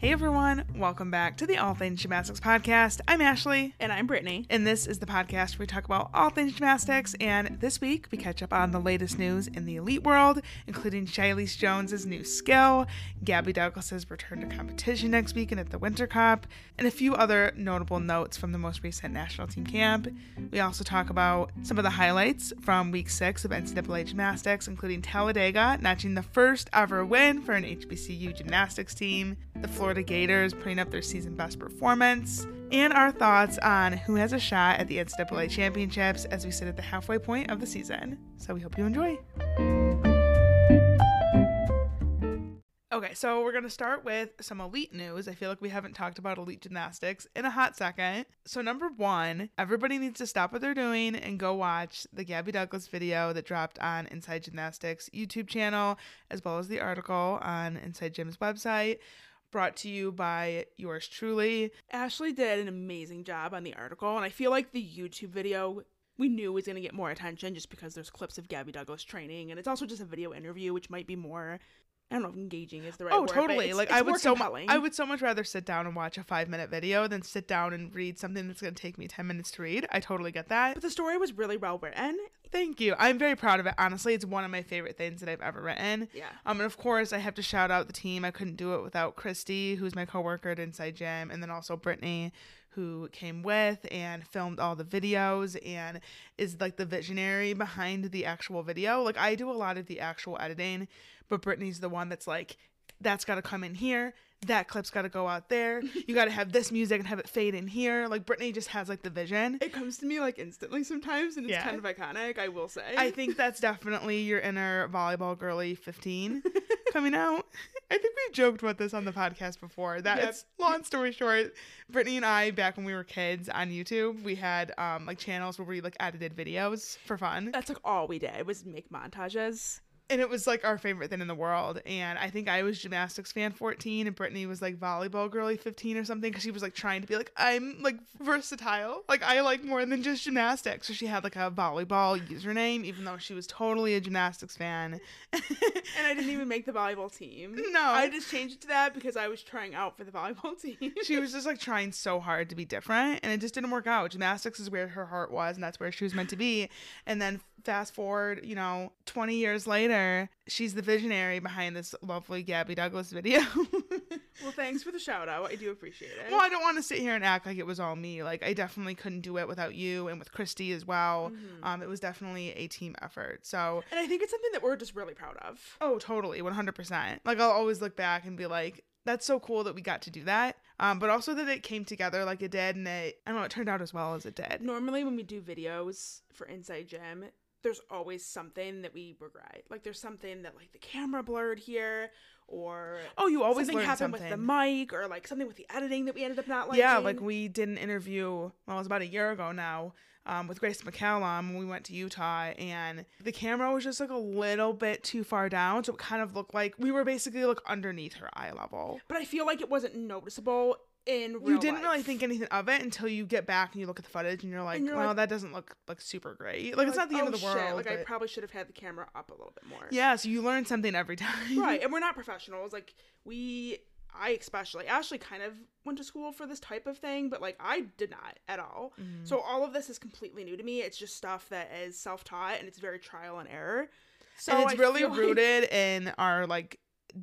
Hey everyone, welcome back to the All Things Gymnastics podcast. I'm Ashley. And I'm Brittany. And this is the podcast where we talk about all things gymnastics. And this week we catch up on the latest news in the elite world, including Shilese Jones's new skill, Gabby Douglas's return to competition next week and at the Winter Cup, and a few other notable notes from the most recent national team camp. We also talk about some of the highlights from week six of NCAA gymnastics, including Talladega notching the first ever win for an HBCU gymnastics team, the Florida Gators putting up their season best performance, and our thoughts on who has a shot at the NCAA championships as we sit at the halfway point of the season. So we hope you enjoy. Okay, so we're going to start with some elite news. I feel like we haven't talked about elite gymnastics in a hot second. So, number one, everybody needs to stop what they're doing and go watch the Gabby Douglas video that dropped on Inside Gymnastics YouTube channel, as well as the article on Inside Gym's website brought to you by yours truly. Ashley did an amazing job on the article, and I feel like the YouTube video we knew was going to get more attention just because there's clips of Gabby Douglas training, and it's also just a video interview, which might be more. I don't know if engaging is the right oh, word. Oh, totally. Like I would so compelling. I would so much rather sit down and watch a five minute video than sit down and read something that's going to take me ten minutes to read. I totally get that. But the story was really well written. Thank you. I'm very proud of it. Honestly, it's one of my favorite things that I've ever written. Yeah. Um, and of course, I have to shout out the team. I couldn't do it without Christy, who's my coworker at Inside Gym, and then also Brittany, who came with and filmed all the videos and is like the visionary behind the actual video. Like I do a lot of the actual editing, but Brittany's the one that's like, that's got to come in here. That clip's got to go out there. You got to have this music and have it fade in here. Like Brittany just has like the vision. It comes to me like instantly sometimes, and it's Yeah. kind of iconic, I will say. I think that's definitely your inner volleyball girly 15 coming out. I think we've joked about this on the podcast before. That's long story short. Brittany and I, back when we were kids on YouTube, we had um like channels where we like edited videos for fun. that's like all we did was make montages. And it was like our favorite thing in the world. And I think I was gymnastics fan 14 and Brittany was like volleyball girly 15 or something because she was like trying to be like, I'm like versatile. Like I like more than just gymnastics. So she had like a volleyball username, even though she was totally a gymnastics fan. And I didn't even make the volleyball team. No. I just changed it to that because I was trying out for the volleyball team. she was just like trying so hard to be different and it just didn't work out. Gymnastics is where her heart was and that's where she was meant to be. And then fast forward, you know, 20 years later, she's the visionary behind this lovely Gabby Douglas video. well, thanks for the shout out. I do appreciate it. well, I don't want to sit here and act like it was all me. Like I definitely couldn't do it without you and with Christy as well. Mhm. Um it was definitely a team effort. So, And I think it's something that we're just really proud of. oh, totally, 100%. Like I'll always look back and be like that's so cool that we got to do that. Um, but also that it came together like it did and it I don't know, it turned out as well as it did. Normally, when we do videos for Inside Gym, there's always something that we regret. Like, there's something that, like, the camera blurred here, or Oh, you always something happened something. with the mic, or like something with the editing that we ended up not liking. yeah, like we did an interview, well, it was about a year ago now, um, with Grace McCallum when we went to Utah, and the camera was just like a little bit too far down, so it kind of looked like we were basically like underneath her eye level. But I feel like it wasn't noticeable in You didn't really think anything of it until you get back and you look at the footage and you're like, And you're well, like- that doesn't look like super great. Like, it's not the end oh, of the shit, world. Like, I probably should have had the camera up a little bit more. yeah, so you learn something every time. right and we're not professionals like we i especially ashley kind of went to school for this type of thing but like i did not at all Mm-hmm. so all of this is completely new to me it's just stuff that is self-taught and it's very trial and error so and it's I really feel like- rooted in our like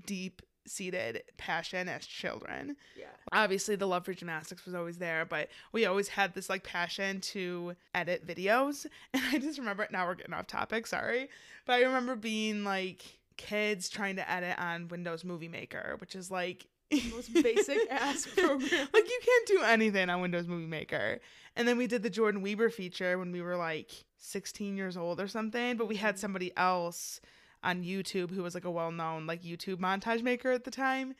deep seated passion as children. yeah. Obviously the love for gymnastics was always there but we always had this like passion to edit videos. And i just remember now we're getting off topic sorry but i remember being like kids trying to edit on windows movie maker which is like most basic ass program. Like you can't do anything on windows movie maker. And then we did the Jordyn Wieber feature when we were like 16 years old or something but we had mm-hmm. somebody else on youtube who was like a well-known like youtube montage maker at the time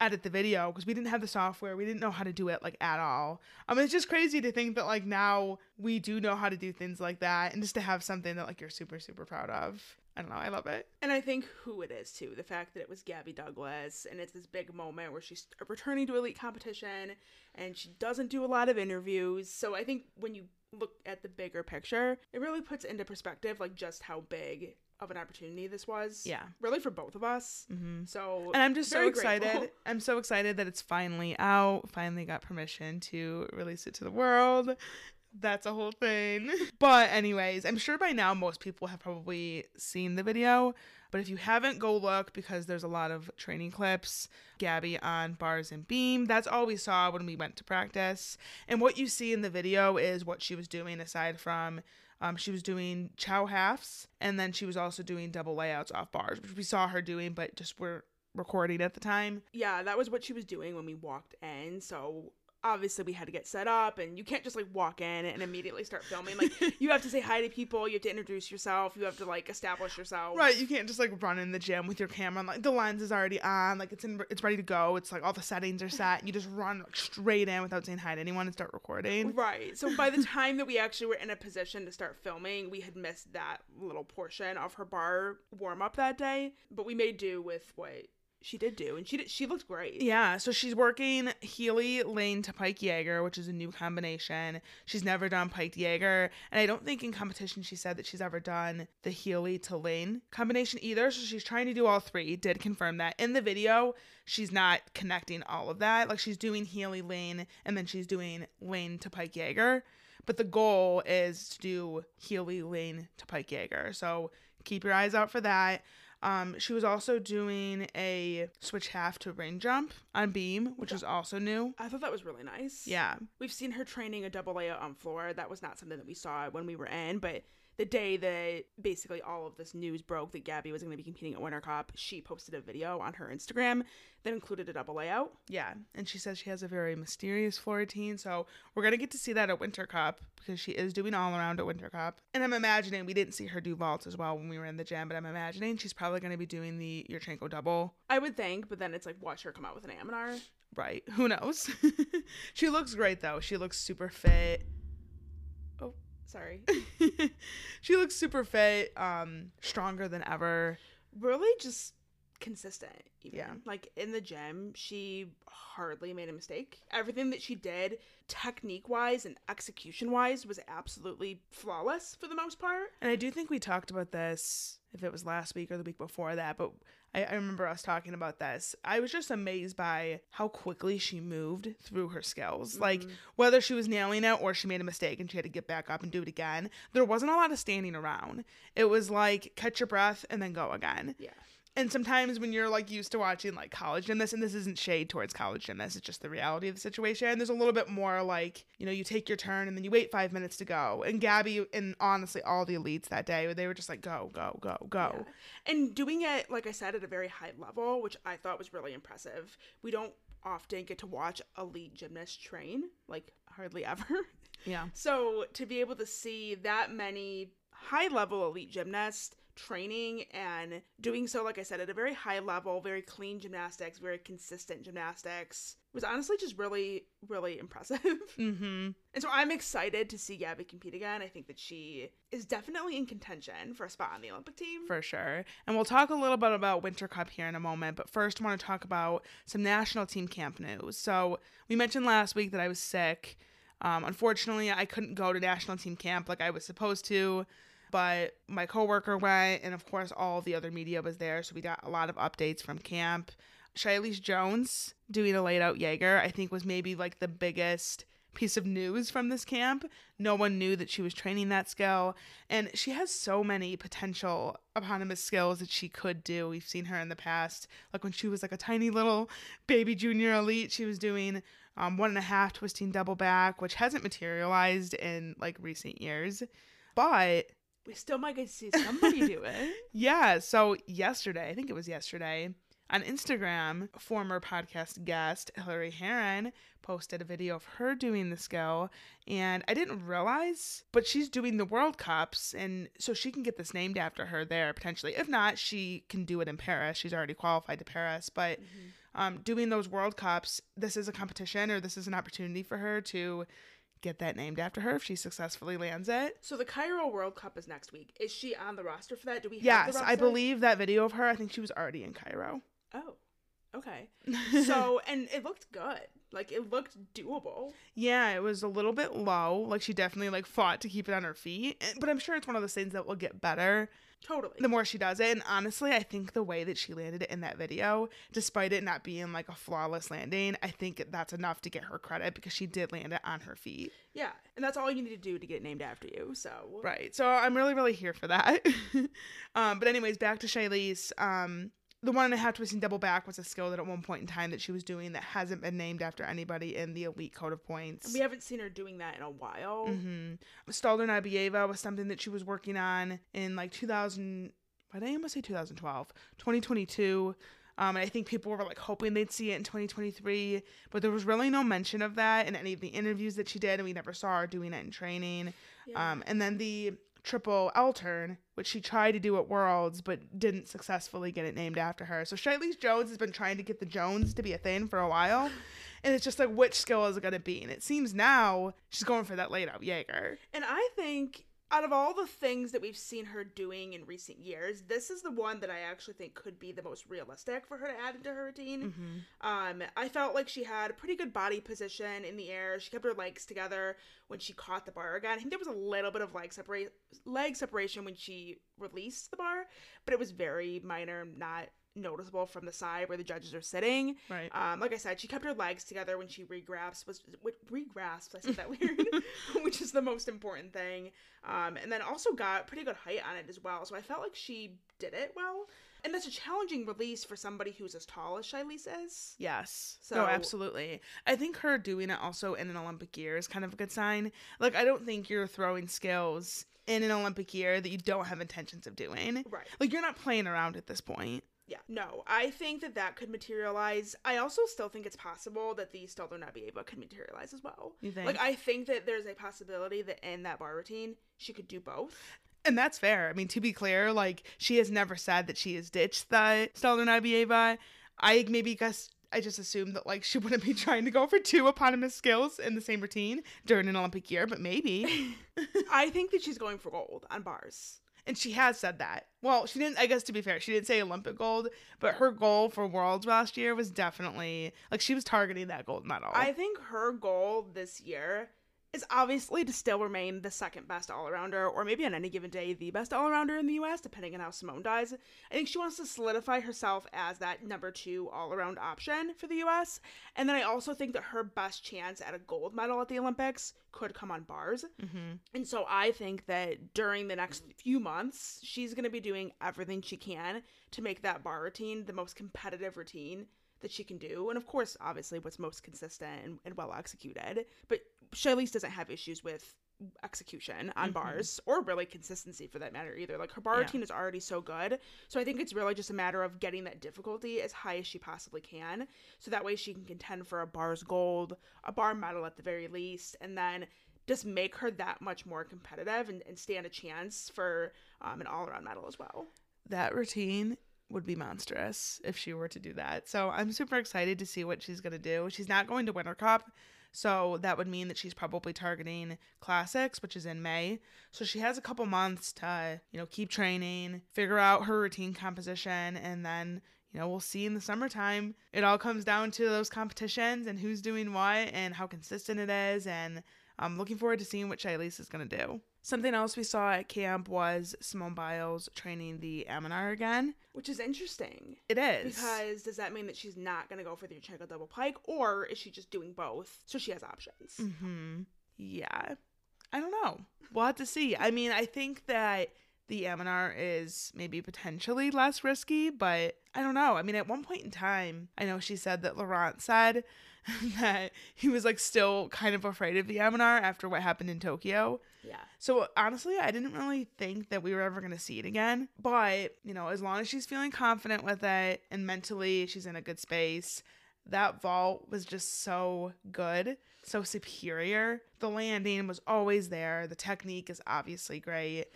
edit the video because we didn't have the software. We didn't know how to do it like at all. I mean it's just crazy to think that like now we do know how to do things like that and just to have something that like you're super super proud of. I don't know. I love it. And i think who it is too. The fact that it was gabby douglas and it's this big moment where she's returning to elite competition and she doesn't do a lot of interviews. So i think when you look at the bigger picture it really puts into perspective like just how big of an opportunity this was. Yeah. Really for both of us. hmm So And I'm just so excited. grateful. I'm so excited that it's finally out. Finally got permission to release it to the world. That's a whole thing. But anyways, I'm sure by now most people have probably seen the video. But if you haven't, go look because there's a lot of training clips. Gabby on bars and beam. That's all we saw when we went to practice. And what you see in the video is what she was doing aside from um, she was doing chow halves and then she was also doing double layouts off bars, which we saw her doing, but just were recording at the time. Yeah, that was what she was doing when we walked in. So obviously we had to get set up and you can't just like walk in and immediately start filming. Like you have to say hi to people, you have to introduce yourself, you have to like establish yourself. Right, you can't just like run in the gym with your camera and like the lens is already on, like it's in, it's ready to go. It's like all the settings are set. You just run like, straight in without saying hi to anyone and start recording. Right. So by the time that we actually were in a position to start filming, we had missed that little portion of her bar warm up that day. But we made do with what she did do, and she did. She looked great. Yeah, so she's working Healy Lane to Pike Jaeger, which is a new combination. She's never done Pike Jaeger, and I don't think in competition she said that she's ever done the Healy to Lane combination either. So she's trying to do all three. Did confirm that in the video. She's not connecting all of that. Like she's doing Healy Lane, and then she's doing Lane to Pike Jaeger. But the goal is to do Healy Lane to Pike Jaeger. So keep your eyes out for that. Um, she was also doing a switch half to ring jump on beam, which is also new. I thought that was really nice. Yeah. We've seen her training a double layout on floor. That was not something that we saw when we were in, but the day that basically all of this news broke that Gabby was going to be competing at Winter Cup, she posted a video on her Instagram that included a double layout. Yeah. And she says she has a very mysterious floor routine. So we're going to get to see that at Winter Cup because she is doing all around at Winter Cup. And I'm imagining we didn't see her do vaults as well when we were in the gym, but I'm imagining she's probably going to be doing the Yurchenko double. I would think, but then it's like watch her come out with an Amanar. Right. Who knows? she looks great though. She looks super fit. Sorry. she looks super fit, um, stronger than ever. really just consistent. Even. Yeah. Like in the gym, she hardly made a mistake. Everything that she did, technique wise and execution wise, was absolutely flawless for the most part. And I do think we talked about this, if it was last week or the week before that, but I, I remember us talking about this. I was just amazed by how quickly she moved through her skills. Like, mm-hmm. whether she was nailing it or she made a mistake and she had to get back up and do it again, there wasn't a lot of standing around. It was like, catch your breath and then go again. Yeah. And sometimes when you're like used to watching like college gymnasts, and this isn't shade towards college gymnasts, it's just the reality of the situation. There's a little bit more like, you know, you take your turn and then you wait five minutes to go. And Gabby and honestly all the elites that day, they were just like, go, go, go, go. Yeah. And doing it, like I said, at a very high level, which I thought was really impressive. We don't often get to watch elite gymnasts train, like hardly ever. Yeah. So to be able to see that many high level elite gymnasts training and doing so, like I said, at a very high level, very clean gymnastics, very consistent gymnastics was honestly just really, really impressive. Mm-hmm. And so I'm excited to see Gabby compete again. I think that she is definitely in contention for a spot on the Olympic team. For sure. And we'll talk a little bit about Winter Cup here in a moment, but first I want to talk about some national team camp news. So we mentioned last week that I was sick. Um, unfortunately, I couldn't go to national team camp like I was supposed to, but my coworker went, and of course, all the other media was there, so we got a lot of updates from camp. Shilese Jones doing a laid out Jaeger, I think, was maybe like the biggest piece of news from this camp. No one knew that she was training that skill, and she has so many potential eponymous skills that she could do. We've seen her in the past, like when she was like a tiny little baby junior elite, she was doing um, one and a half twisting double back, which hasn't materialized in like recent years. But We still might get to see somebody do it. yeah, so yesterday, I think it was yesterday, on Instagram, former podcast guest Hillary Heron posted a video of her doing the skill, and I didn't realize, but she's doing the World Cups, and so she can get this named after her there potentially. If not, she can do it in Paris. She's already qualified to Paris, but um, doing those World Cups, this is a competition or this is an opportunity for her to get that named after her if she successfully lands it. So the Cairo World Cup is next week. Is she on the roster for that? Do we have Yes, I believe that video of her, I think she was already in Cairo. Oh. Okay. So, and it looked good. Like it looked doable. Yeah, it was a little bit low. Like she definitely like fought to keep it on her feet. But I'm sure it's one of those things that will get better Totally. the more she does it. And honestly, I think the way that she landed it in that video, despite it not being like a flawless landing, I think that's enough to get her credit because she did land it on her feet. yeah. And that's all you need to do to get named after you. So, Right. So I'm really, really here for that. um, but anyways, back to Shilese. Um, the one and a half twisting double back was a skill that at one point in time that she was doing that hasn't been named after anybody in the elite code of points. we haven't seen her doing that in a while. Mm-hmm. Stalder Nabieva was something that she was working on in like 2000. Why did I almost say 2012? 2022. Um, and I think people were like hoping they'd see it in 2023, but there was really no mention of that in any of the interviews that she did, and we never saw her doing it in training. Yeah. Um, and then the triple L turn, which she tried to do at Worlds, but didn't successfully get it named after her. So Shilese Jones has been trying to get the Jones to be a thing for a while. And it's just like, which skill is it going to be? And it seems now she's going for that laid out Jaeger. And I think out of all the things that we've seen her doing in recent years, this is the one that I actually think could be the most realistic for her to add into her routine. Um, I felt like she had a pretty good body position in the air. She kept her legs together when she caught the bar again. I think there was a little bit of leg separate leg separation when she released the bar, but it was very minor, not noticeable from the side where the judges are sitting. Right. Um, like I said, she kept her legs together when she regrasps. Was regrasps? I said that weird, which is the most important thing. Um, and then also got pretty good height on it as well. So I felt like she did it well. And that's a challenging release for somebody who's as tall as Shilese is. Yes. So- no, absolutely. I think her doing it also in an Olympic year is kind of a good sign. Like, I don't think you're throwing skills in an Olympic year that you don't have intentions of doing. Right. Like, you're not playing around at this point. Yeah. No, I think that that could materialize. I also still think it's possible that the Stalder Nabieva could materialize as well. You think? Like, I think that there's a possibility that in that bar routine, she could do both. And that's fair. I mean, to be clear, like, she has never said that she has ditched the Stalder Nabieva. I maybe guess. I just assumed that like she wouldn't be trying to go for two eponymous skills in the same routine during an Olympic year, but maybe. I think that she's going for gold on bars. And she has said that. Well, she didn't, I guess to be fair, she didn't say Olympic gold, but her goal for Worlds last year was definitely, like, she was targeting that gold medal. I think her goal this year is obviously to still remain the second best all arounder, or maybe on any given day, the best all arounder in the US, depending on how Simone does. I think she wants to solidify herself as that number two all around option for the US. And then I also think that her best chance at a gold medal at the Olympics could come on bars. hmm And so I think that during the next few months, she's going to be doing everything she can to make that bar routine the most competitive routine that she can do. And of course, obviously, what's most consistent and, and well executed. But Shilese doesn't have issues with execution on Mhm. bars or really consistency for that matter either. Like her bar Yeah. routine is already so good. So I think it's really just a matter of getting that difficulty as high as she possibly can. So that way she can contend for a bar's gold, a bar medal at the very least, and then just make her that much more competitive and, and stand a chance for um, an all around medal as well. That routine would be monstrous if she were to do that. So I'm super excited to see what she's going to do. She's not going to Winter Cup. So that would mean that she's probably targeting classics, which is in May. So she has a couple months to, you know, keep training, figure out her routine composition, and then, you know, we'll see in the summertime. It all comes down to those competitions and who's doing what and how consistent it is. And I'm looking forward to seeing what Shilese is going to do. Something else we saw at camp was Simone Biles training the Amanar again. Which is interesting. It is. Because does that mean that she's not going to go for the Yurchenko double pike, or is she just doing both so she has options? hmm Yeah. I don't know. We'll have to see. I mean, I think that the Amanar is maybe potentially less risky, but I don't know. I mean, at one point in time, I know she said that Laurent said that he was like still kind of afraid of the Amanar after what happened in Tokyo. Yeah. So honestly, I didn't really think that we were ever going to see it again. But, you know, as long as she's feeling confident with it and mentally she's in a good space, that vault was just so good, so superior. The landing was always there. The technique is obviously great.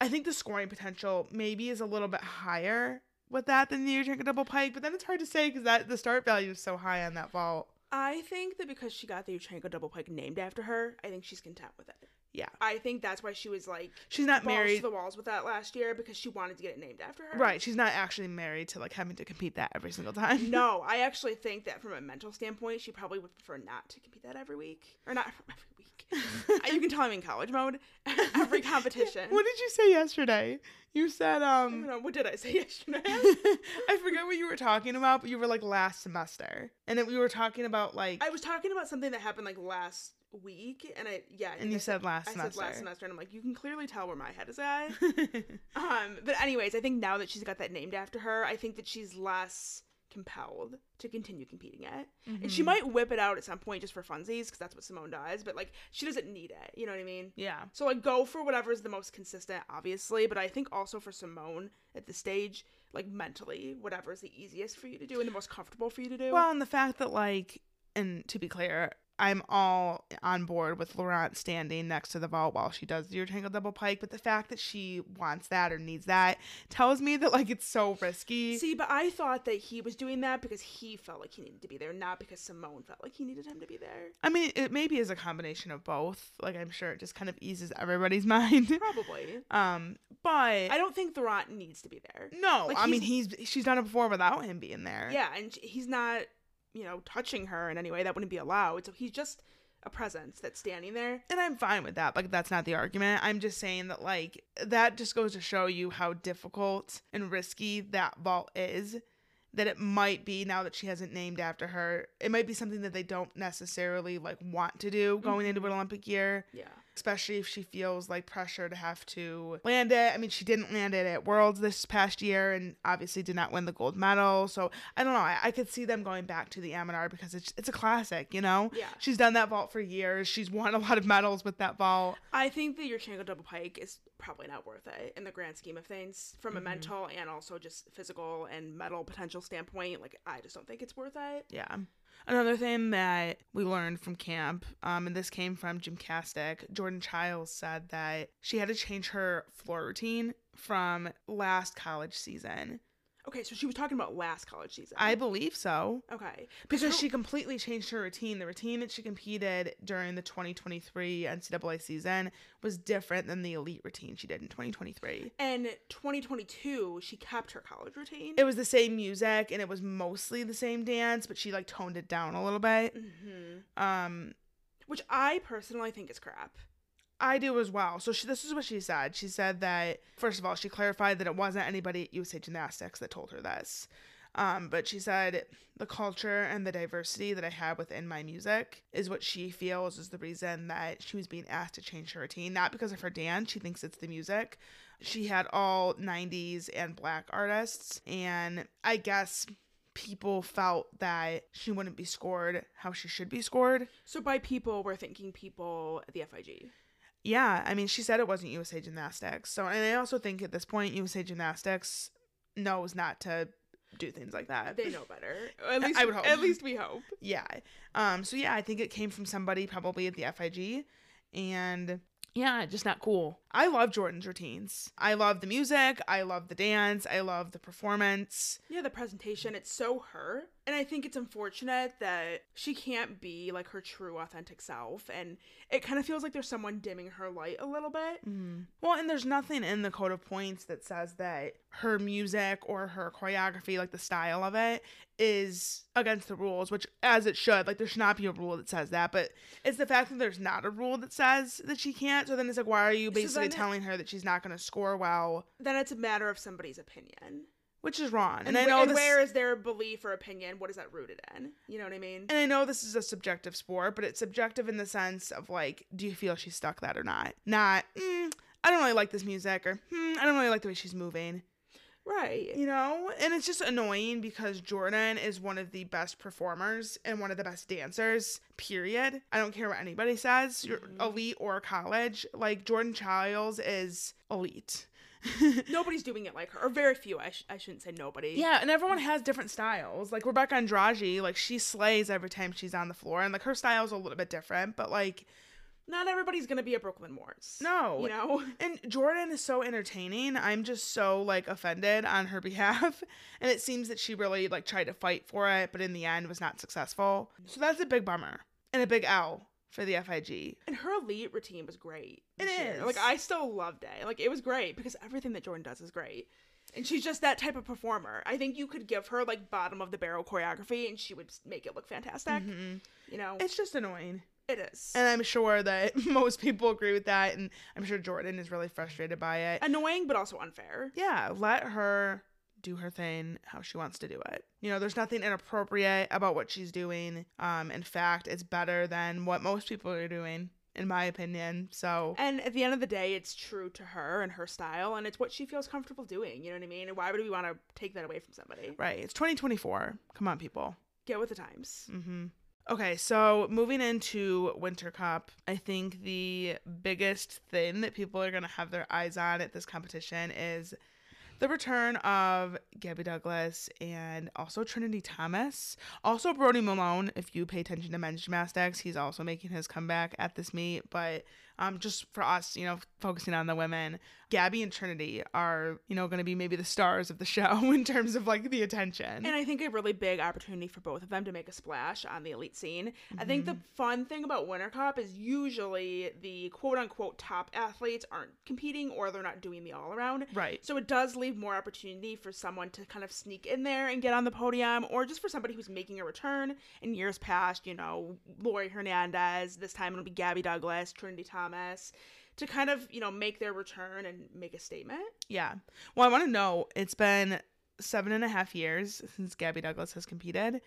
I think the scoring potential maybe is a little bit higher with that than the Yurchenko double pike, but then it's hard to say because that the start value is so high on that vault. I think that because she got the Yurchenko double pike named after her, I think she's content with it. Yeah. I think that's why she was like She's not married. to the walls with that last year because she wanted to get it named after her. Right. She's not actually married to like having to compete that every single time. No, I actually think that from a mental standpoint, she probably would prefer not to compete that every week or not every week. you can tell I'm in college mode. every competition. What did you say yesterday? You said um know, what did I say yesterday? I forget what you were talking about, but you were like last semester. And then we were talking about like I was talking about something that happened like last week, and I yeah, I and I you said last I semester. said last semester, and I'm like, you can clearly tell where my head is at. um, but anyways, I think now that she's got that named after her, I think that she's less compelled to continue competing at. And she Mhm. might whip it out at some point just for funsies, because that's what Simone does. But like, she doesn't need it. You know what I mean? Yeah. So like, go for whatever's the most consistent, obviously. But I think also for Simone at this stage, like mentally, whatever is the easiest for you to do and the most comfortable for you to do. Well, and the fact that like and to be clear, I'm all on board with Laurent standing next to the vault while she does the Yurchenko double pike, but the fact that she wants that or needs that tells me that like it's so risky. See, but I thought that he was doing that because he felt like he needed to be there, not because Simone felt like he needed him to be there. I mean, it maybe is a combination of both. Like I'm sure it just kind of eases everybody's mind. Probably. um, but I don't think Laurent needs to be there. no, like, I mean he's she's done it before without him being there. Yeah, and he's not, you know, touching her in any way that wouldn't be allowed. So he's just a presence that's standing there. And I'm fine with that. Like that's not the argument. I'm just saying that like that just goes to show you how difficult and risky that vault is. That it might be now that she hasn't named after her. It might be something that they don't necessarily like want to do going into mm-hmm. an Olympic year, Yeah. Especially if she feels like pressure to have to land it. I mean, she didn't land it at Worlds this past year and obviously did not win the gold medal. So I don't know. I, I could see them going back to the Amanar because it's it's a classic, you know? Yeah. She's done that vault for years. She's won a lot of medals with that vault. I think that Yurchenko double pike is probably not worth it in the grand scheme of things from a mm-hmm. mental and also just physical and medal potential standpoint. Like, I just don't think it's worth it. Yeah. Another thing that we learned from camp, um, and this came from Gymcastic, Jordan Chiles said that she had to change her floor routine from last college season. Okay, so she was talking about last college season. I believe so. okay. Because her- she completely changed her routine. The routine that she competed during the 2023 NCAA season was different than the elite routine she did in 2023. And 2022, she kept her college routine. It was the same music and it was mostly the same dance, but she like toned it down a little bit. hmm Um, Which I personally think is crap. I do as well. So she, this is what she said. She said that first of all, she clarified that it wasn't anybody at USA Gymnastics that told her this. Um, but she said the culture and the diversity that I have within my music is what she feels is the reason that she was being asked to change her routine, not because of her dance. She thinks it's the music. She had all 90s and black artists, and I guess people felt that she wouldn't be scored how she should be scored. So by people, we're thinking people at the FIG. Yeah, I mean, she said it wasn't USA Gymnastics. So, and I also think at this point, USA Gymnastics knows not to do things like that. They know better. At least I would hope. At least we hope. yeah. Um. So yeah, I think it came from somebody probably at the FIG, and yeah, just not cool. I love Jordan's routines. I love the music. I love the dance. I love the performance. Yeah, the presentation, it's so her. And I think it's unfortunate that she can't be like her true authentic self. And it kind of feels like there's someone dimming her light a little bit. Mm-hmm. Well, and there's nothing in the code of points that says that her music or her choreography, like the style of it, is against the rules, which as it should. Like there should not be a rule that says that, but it's the fact that there's not a rule that says that she can't. So then it's like, why are you So basically then telling her that she's not going to score well, Then it's a matter of somebody's opinion. which is wrong. And, And, I know and this. where is their belief or opinion? What is that rooted in? You know what I mean? and I know this is a subjective sport, but it's subjective in the sense of like, do you feel she stuck that or not? Not, mm, I don't really like this music, or hmm, I don't really like the way she's moving. Right. You know, and it's just annoying because Jordan is one of the best performers and one of the best dancers, period. I don't care what anybody says, you're mm-hmm. elite or college. Like, Jordan Chiles is elite. Nobody's doing it like her, or very few. I, sh- I shouldn't say nobody. yeah, and everyone has different styles. Like, Rebeca Andrade, like, she slays every time she's on the floor, and like, her style's a little bit different, but like, Not everybody's gonna be a Brooklyn Moors. No. You know? And Jordan is so entertaining. I'm just so like offended on her behalf. And it seems that she really like tried to fight for it, but in the end was not successful. So that's a big bummer and a big L for the FIG. And her elite routine was great. It year. is. Like I still loved it. Like it was great because everything that Jordan does is great. And she's just that type of performer. I think you could give her like bottom of the barrel choreography and she would make it look fantastic. Mm-hmm. You know, It's just annoying. It is. And I'm sure that most people agree with that. And I'm sure Jordan is really frustrated by it. Annoying but also unfair. yeah, let her do her thing how she wants to do it. You know, there's nothing inappropriate about what she's doing. Um, in fact, it's better than what most people are doing, in my opinion. So And at the end of the day, it's true to her and her style, and it's what she feels comfortable doing. You know what I mean? And why would we want to take that away from somebody? right, it's 2024. Come on, people. Get with the times. Mm-hmm. Okay, so moving into Winter Cup, I think the biggest thing that people are going to have their eyes on at this competition is the return of Gabby Douglas and also Trinity Thomas. Also, Brody Malone, if you pay attention to men's gymnastics, he's also making his comeback at this meet. But um, just for us, you know, focusing on the women, Gabby and Trinity are, you know, going to be maybe the stars of the show in terms of like the attention. And I think a really big opportunity for both of them to make a splash on the elite scene. I think the fun thing about Winter Cup is usually the quote unquote top athletes aren't competing or they're not doing the all around. Right. So it does leave more opportunity for someone to kind of sneak in there and get on the podium or just for somebody who's making a return. In years past, you know, Laurie Hernandez, this time it'll be Gabby Douglas, Trinity Thomas. To kind of, you know, make their return and make a statement. Yeah. Well, I want to know it's been seven and a half years since Gabby Douglas has competed.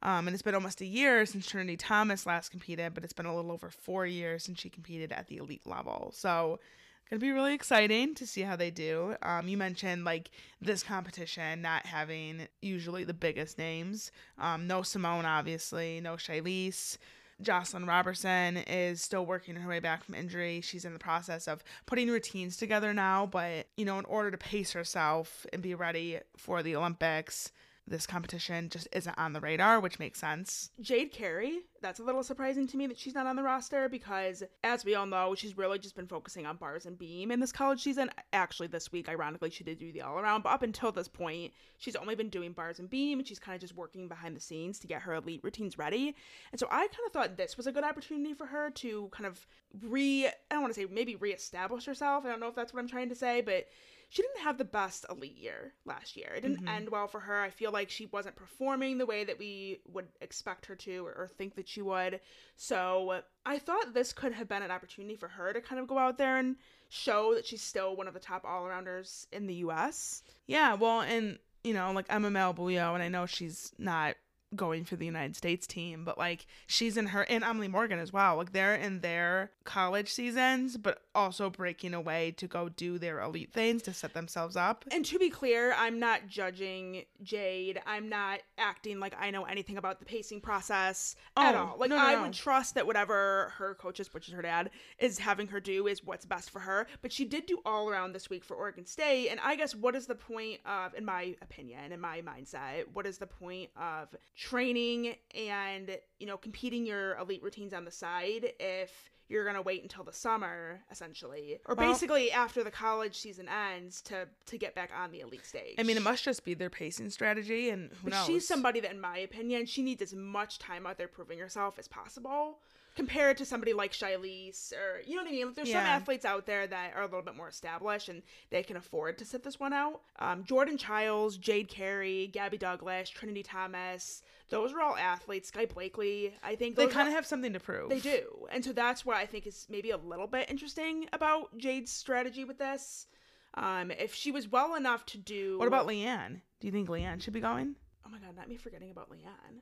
Um, and it's been almost a year since Trinity Thomas last competed, but it's been a little over four years since she competed at the elite level. So, it's gonna be really exciting to see how they do. Um, you mentioned like this competition not having usually the biggest names. Um, no Simone, obviously, no Shilese. Joscelyn Roberson is still working her way back from injury. She's in the process of putting routines together now, but you know, in order to pace herself and be ready for the Olympics, this competition just isn't on the radar, which makes sense. Jade Carey, that's a little surprising to me that she's not on the roster because, as we all know, she's really just been focusing on bars and beam in this college season. Actually, this week, ironically, she did do the all around, but up until this point, she's only been doing bars and beam and she's kind of just working behind the scenes to get her elite routines ready. And so I kind of thought this was a good opportunity for her to kind of re, I don't want to say maybe reestablish herself. I don't know if that's what I'm trying to say, but she didn't have the best elite year last year. It didn't mm-hmm. end well for her. I feel like she wasn't performing the way that we would expect her to or, or think that she would. So I thought this could have been an opportunity for her to kind of go out there and show that she's still one of the top all arounders in the US. Yeah, well, and you know, like Emma Malabuyo, and I know she's not going for the United States team, but like she's in her and Emily Morgan as well. Like they're in their college seasons, but also breaking away to go do their elite things to set themselves up. And to be clear, I'm not judging Jade. I'm not acting like I know anything about the pacing process at Oh, all. Like no, no, I no. would trust that whatever her coaches, which is her dad, is having her do is what's best for her. But she did do all around this week for Oregon State, and I guess what is the point of, in my opinion, in my mindset, what is the point of training and you know competing your elite routines on the side if you're gonna wait until the summer essentially. Or Well- basically after the college season ends to to get back on the elite stage. I mean, it must just be their pacing strategy, and who but knows? she's somebody that in my opinion she needs as much time out there proving herself as possible compared to somebody like Shilese or you know what I mean like, there's some athletes out there that are a little bit more established and they can afford to sit this one out um, Jordan Chiles Jade Carey Gabby Douglas Trinity Thomas those are all athletes Skye Blakely I think They kind of have something to prove. they do. And so that's what I think is maybe a little bit interesting about Jade's strategy with this. Um, if she was well enough to do. What about Leanne? Do you think Leanne should be going? Oh my god, not me forgetting about Leanne.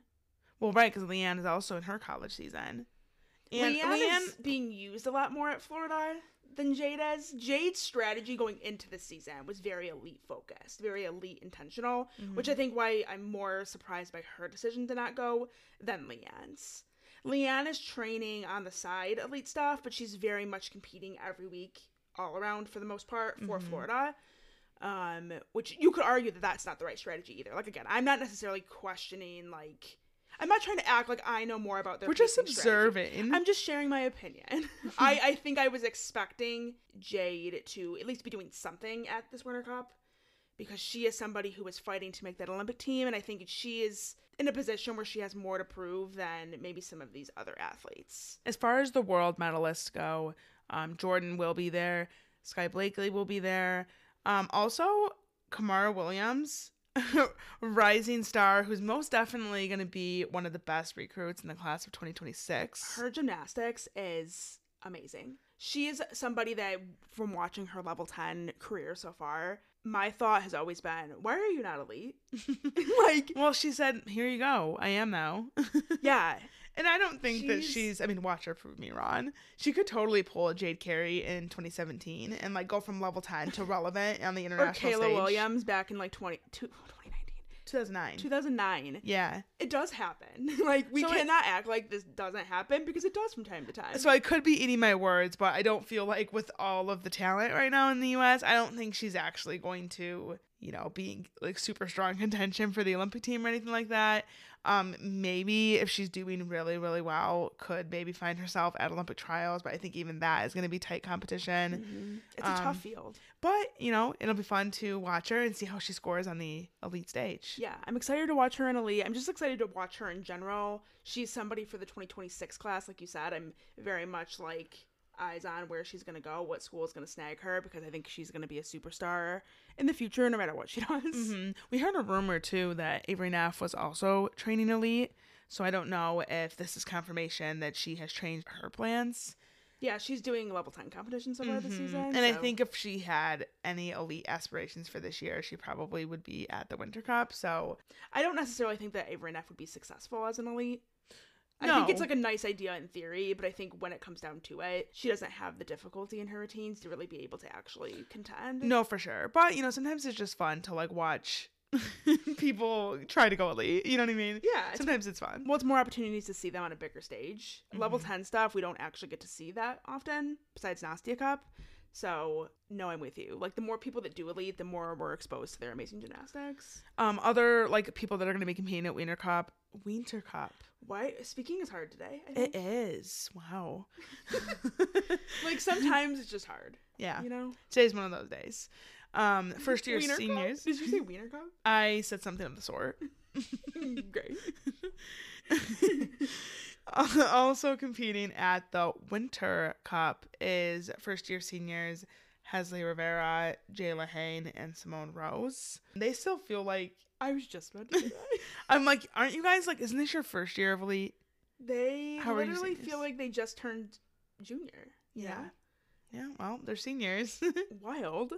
Well, right, because Leanne is also in her college season. And Leanne, Leanne, is being used a lot more at Florida than Jade is. Jade's strategy going into the season was very elite focused, very elite intentional, Mm-hmm. which I think why I'm more surprised by her decision to not go than Leanne's. Leanne is training on the side elite stuff, but she's very much competing every week all around for the most part for Mm-hmm. Florida. Um, which you could argue that that's not the right strategy either. Like again, I'm not necessarily questioning like I'm not trying to act like I know more about their we're just pacing strategy. observing. I'm just sharing my opinion. I, I think I was expecting Jade to at least be doing something at this Winter Cup because she is somebody who is fighting to make that Olympic team, and I think she is in a position where she has more to prove than maybe some of these other athletes. As far as the world medalists go, um, Jordan will be there. Skye Blakely will be there. Um, also, Kamara Williams, rising star, who's most definitely going to be one of the best recruits in the class of 2026. Her gymnastics is amazing. She is somebody that, from watching her level 10 career so far, my thought has always been, why are you not elite? like, well, she said, here you go. I am now. yeah. And I don't think that She's- she's. I mean, watch her prove me wrong. She could totally pull a Jade Carey in 2017 and like go from level 10 to relevant on the international. Or Kayla stage. Williams back in like 20, two- 2019, 2009. 2009. Yeah. It does happen. like, we So it- cannot act like this doesn't happen because it does from time to time. So I could be eating my words, but I don't feel like with all of the talent right now in the U.S., I don't think she's actually going to, you know, being like super strong contention for the Olympic team or anything like that. Um, maybe if she's doing really, really well, could maybe find herself at Olympic trials, but I think even that is going to be tight competition. Mhm. It's a Um, tough field. But you know, it'll be fun to watch her and see how she scores on the elite stage. Yeah, I'm excited to watch her in Elite. I'm just excited to watch her in general. She's somebody for the 2026 class, like you said. I'm very much like eyes on where she's going to go, what school is going to snag her, because I think she's going to be a superstar in the future, no matter what she does. hmm We heard a rumor too that Avery Neff was also training elite. So I don't know if this is confirmation that she has changed her plans. Yeah, she's doing level 10 competition so far this season. And I think if she had any elite aspirations for this year, she probably would be at the Winter Cup. So I don't necessarily think that Avery Neff would be successful as an elite. I think it's like a nice idea in theory, but I think when it comes down to it, she doesn't have the difficulty in her routines to really be able to actually contend. no, for sure. But you know, sometimes it's just fun to like watch people try to go elite. You know what I mean? Yeah, it's Sometimes it's fun. well, it's more opportunities to see them on a bigger stage. Level Mhm. 10 stuff, we don't actually get to see that often, besides Nastia Cup. So, no, I'm with you. Like, the more people that do elite, the more we're exposed to their amazing gymnastics. Um, other like people that are going to be competing at Winter Cup, Winter Cup. Why? Speaking is hard today. It is. Wow. like, sometimes it's just hard, yeah. you know? Today's one of those days. Um, first year Wiener seniors. Did you say Wiener Cup? I said something of the sort. Great. also competing at the Winter Cup is first year seniors Hezly Rivera, Jayla Hang, and Simone Rose. They still feel like I was just about to say that. I'm like, aren't you guys like? Isn't this your first year of elite? They How literally feel like they just turned junior. Yeah. know? Yeah, well, they're seniors. Wild.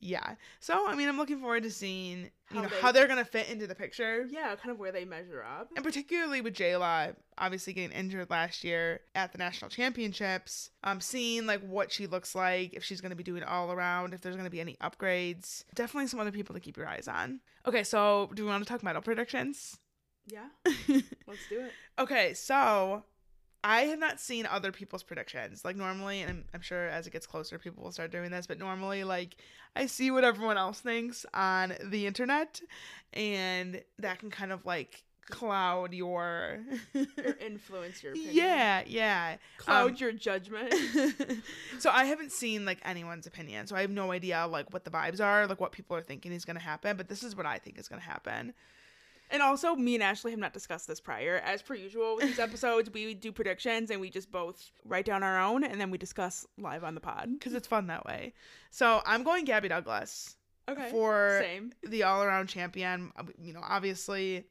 Yeah. So I mean, I'm looking forward to seeing you How know they- how they're gonna fit into the picture. Yeah, kind of where they measure up. And particularly with Jayla, obviously getting injured last year at the national championships, um, seeing like what she looks like, if she's going to be doing all around, if there's going to be any upgrades. Definitely some other people to keep your eyes on. Okay, so do we want to talk medal predictions? Yeah, let's do it. okay, so I have not seen other people's predictions. Like normally, and I'm, I'm sure as it gets closer, people will start doing this, but normally, like I see what everyone else thinks on the internet, and that can kind of like cloud your. Or influence your opinion. yeah, yeah. Cloud Um, your judgment. so I haven't seen like anyone's opinion, so I have no idea like what the vibes are, like what people are thinking is going to happen. But this is what I think is going to happen. And also, me and Ashley have not discussed this prior. As per usual with these episodes, we do predictions and we just both write down our own and then we discuss live on the pod. because it's fun that way. So I'm going Gabby Douglas Okay. for Same. the all around champion. You know, obviously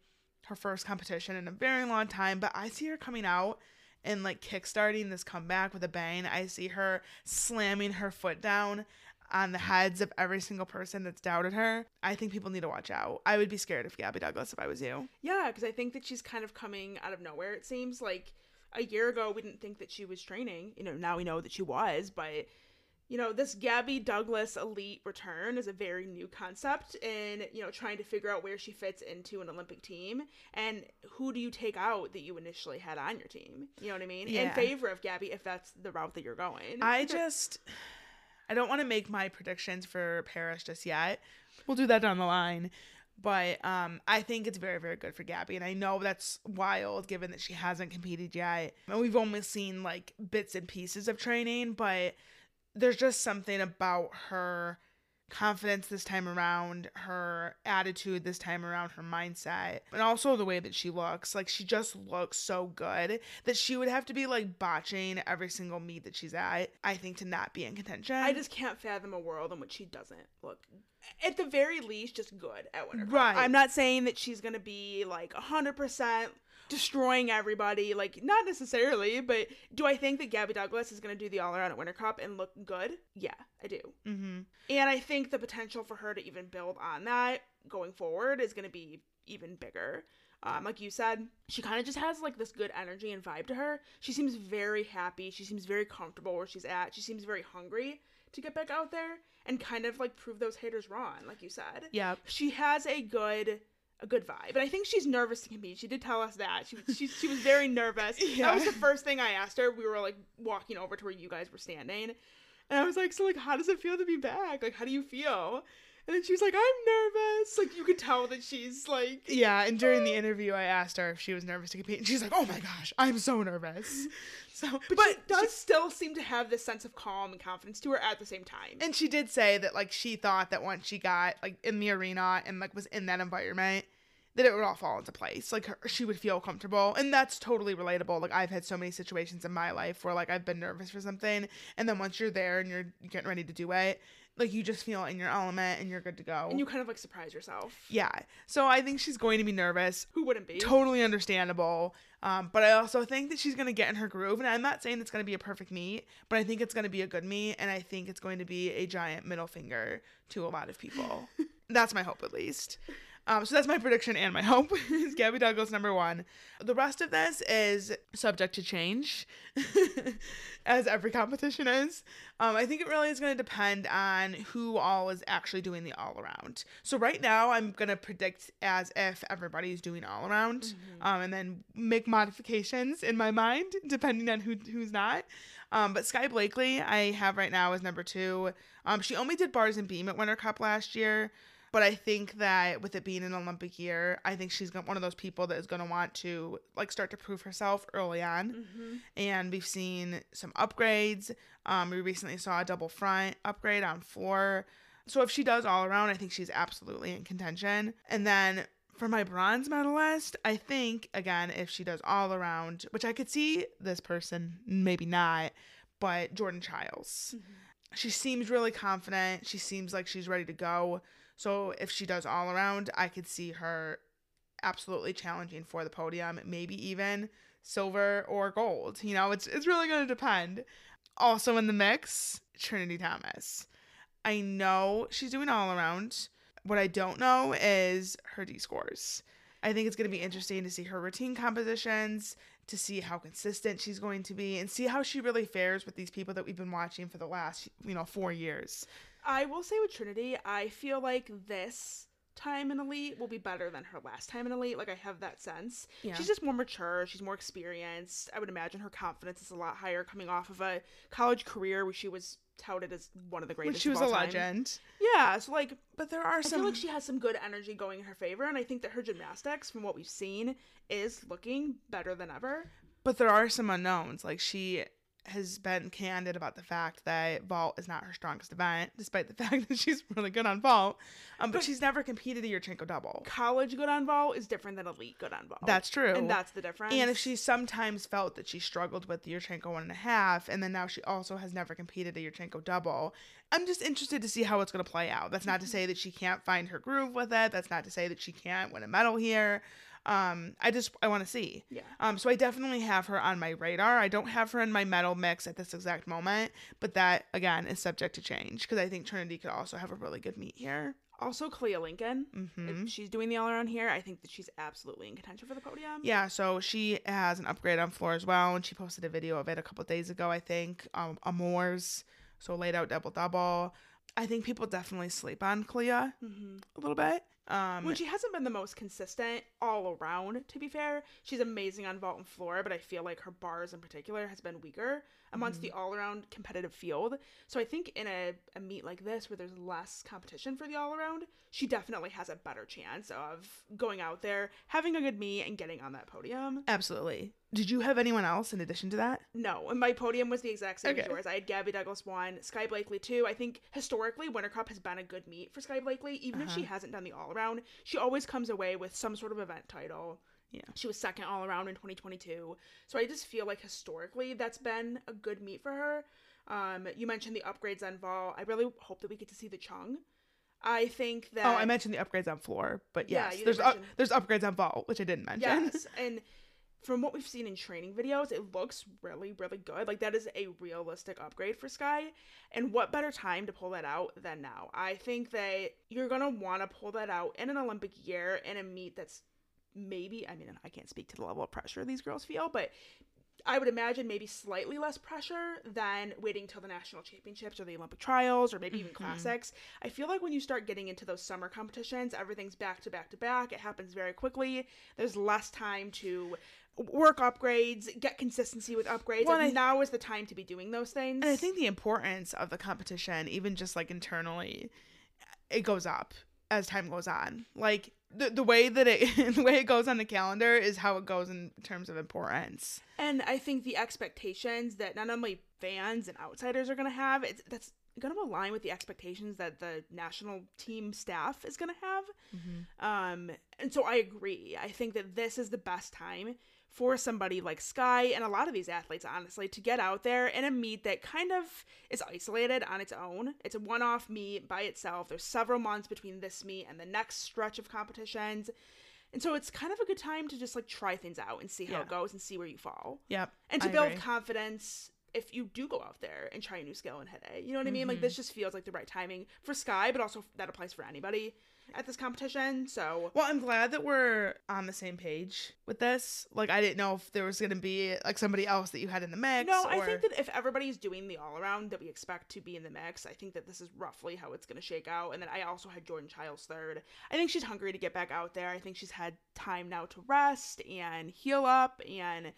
her first competition in a very long time, but I see her coming out and like kickstarting this comeback with a bang. I see her slamming her foot down on the mm. heads of every single person that's doubted her. I think people need to watch out. I would be scared of Gabby Douglas if I was you. Yeah, because I think that she's kind of coming out of nowhere. It seems like a year ago we didn't think that she was training. You know, now we know that she was, but you know, this Gabby Douglas elite return is a very new concept and, you know, trying to figure out where she fits into an Olympic team and who do you take out that you initially had on your team? You know what I mean? In favor of Gabby if that's the route that you're going. I just I don't want to make my predictions for Paris just yet. We'll do that down the line. But um, I think it's very, very good for Gabby. And I know that's wild given that she hasn't competed yet. And we've only seen like bits and pieces of training, but there's just something about her confidence this time around, her attitude this time around, her mindset, and also the way that she looks. Like she just looks so good that she would have to be like botching every single meet that she's at, I think, to not be in contention. I just can't fathom a world in which she doesn't look at the very least just good at Winter Right. I'm not saying that she's gonna be like hundred percent destroying everybody, like not necessarily, but do I think that Gabby Douglas is gonna do the all around at Winter Cup and look good? Yeah, I do. mm-hmm. And I think the potential for her to even build on that going forward is gonna be even bigger. Um, like you said, she kind of just has like this good energy and vibe to her. She seems very happy. She seems very comfortable where she's at. She seems very hungry to get back out there and kind of like prove those haters wrong, like you said. Yeah. She has a good a good vibe. And I think she's nervous to compete. She did tell us that. She was she, she was very nervous. That was the first thing I asked her. We were like walking over to where you guys were standing. And I was like, "So like how does it feel to be back? Like how do you feel?" And then she was like, "I'm nervous." Like you could tell that she's like Yeah, and during the ah. interview, I asked her if she was nervous to compete, and she's like, "Oh my gosh, I'm so nervous." So, but, but, she does she- still seem to have this sense of calm and confidence to her at the same time. and she did say that like she thought that once she got like in the arena and like was in that environment, that it would all fall into place. Like her, she would feel comfortable, and that's totally relatable. Like I've had so many situations in my life where like I've been nervous for something, and then once you're there and you're getting ready to do it, like you just feel in your element and you're good to go. and you kind of like surprise yourself. yeah. So I think she's going to be nervous. Who wouldn't be? totally understandable. Um, but I also think that she's going to get in her groove. And I'm not saying it's going to be a perfect meet, but I think it's going to be a good meet. And I think it's going to be a giant middle finger to a lot of people. that's my hope, at least. Um, so that's my prediction and my hope is Gabby Douglas number one. The rest of this is subject to change, as every competition is. Um, I think it really is going to depend on who all is actually doing the all around. So right now, I'm going to predict as if everybody's doing all around, um, and then make modifications in my mind depending on who who's not. Um, but Skye Blakely, I have right now as number two. Um, she only did bars and beam at Winter Cup last year. But I think that with it being an Olympic year, I think she's one of those people that is going to want to like start to prove herself early on. Mm-hmm. And we've seen some upgrades. Um, we recently saw a double front upgrade on floor. So if she does all around, I think she's absolutely in contention. And then for my bronze medalist, I think again if she does all around, which I could see this person maybe not, but Jordan Chiles. She seems really confident. She seems like she's ready to go. So if she does all around, I could see her absolutely challenging for the podium, maybe even silver or gold. You know, it's it's really going to depend. Also in the mix, Trinity Thomas. I know she's doing all around. What I don't know is her D scores. I think it's going to be interesting to see her routine compositions, to see how consistent she's going to be, and see how she really fares with these people that we've been watching for the last, you know, four years. I will say with Trinity, I feel like this time in Elite will be better than her last time in Elite. Like I have that sense. Yeah. She's just more mature. She's more experienced. I would imagine her confidence is a lot higher coming off of a college career where she was touted as one of the When greatest. she of was a time. legend. Yeah. So like, But there are some. I feel like she has some good energy going in her favor, and I think that her gymnastics, from what we've seen, is looking better than ever. But there are some unknowns. Like she has been candid about the fact that vault is not her strongest event, despite the fact that she's really good on vault. Um, but, But- she's never competed a Yurchenko double. College good on vault is different than elite good on vault. That's true. and that's the difference. And if she sometimes felt that she struggled with the Yurchenko one and a half, and then now she also has never competed a Yurchenko double, I'm just interested to see how it's going to play out. That's not to say that she can't find her groove with it. That's not to say that she can't win a medal here. Um, I just I want to see. yeah. Um, so I definitely have her on my radar. I don't have her in my medal mix at this exact moment, but that again is subject to change because I think Trinity could also have a really good meet here. Also, Kaliya Lincoln. mm-hmm. If she's doing the all around here, I think that she's absolutely in contention for the podium. Yeah, so she has an upgrade on floor as well, and she posted a video of it a couple days ago, I think. Um, Amours, so laid out double double. I think people definitely sleep on Kaliya hmm a little bit. Um, When she hasn't been the most consistent all around, to be fair. She's amazing on vault and floor, but I feel like her bars in particular has been weaker amongst the all around competitive field. So I think in a, a meet like this where there's less competition for the all around, she definitely has a better chance of going out there, having a good meet, and getting on that podium. absolutely. Did you have anyone else in addition to that? No, and my podium was the exact same as Okay. yours. I had Gabby Douglas one, Skye Blakely two. I think historically Winter Cup has been a good meet for Skye Blakely, even if she Uh-huh. hasn't done the all around. She always comes away with some sort of event title. Yeah. She was second all around in 2022. So I just feel like historically that's been a good meet for her. Um, you mentioned the upgrades on Vol. I really hope that we get to see the Cheng. I think that Oh, I mentioned the upgrades on floor, but Yeah, yes, you there's did up, there's upgrades on vault, which I didn't mention. Yes, and from what we've seen in training videos, it looks really, really good. Like that is a realistic upgrade for Skye. And what better time to pull that out than now? I think that you're gonna want to pull that out in an Olympic year in a meet that's maybe. I mean, I can't speak to the level of pressure these girls feel, but. I would imagine maybe slightly less pressure than waiting till the national championships or the Olympic trials or maybe even Mhm. classics. I feel like when you start getting into those summer competitions, everything's back to back to back. It happens very quickly. There's less time to work upgrades, get consistency with upgrades. Well, and I- now is the time to be doing those things. And I think the importance of the competition, even just like internally, it goes up as time goes on. Like the the way that it the way it goes on the calendar is how it goes in terms of importance. And I think the expectations that not only fans and outsiders are going to have, it's that's going to align with the expectations that the national team staff is going to have. Um, and so I agree. I think that this is the best time for somebody like Skye and a lot of these athletes, honestly, to get out there in a meet that kind of is isolated on its own. It's a one off meet by itself. There's several months between this meet and the next stretch of competitions. And so it's kind of a good time to just like try things out and see how Yeah. it goes and see where you fall. Yep. And to I build agree. confidence if you do go out there and try a new skill and hit it. You know what I mean? Like Mhm. this just feels like the right timing for Skye, but also that applies for anybody at this competition. So Well, I'm glad that we're on the same page with this. Like, I didn't know if there was gonna be like somebody else that you had in the mix. No, I think that if everybody's doing the all around that we expect to be in the mix, I think that this is roughly how it's going to shake out. And then I also had Jordan Chiles third. I think she's hungry to get back out there. I think she's had time now to rest and heal up and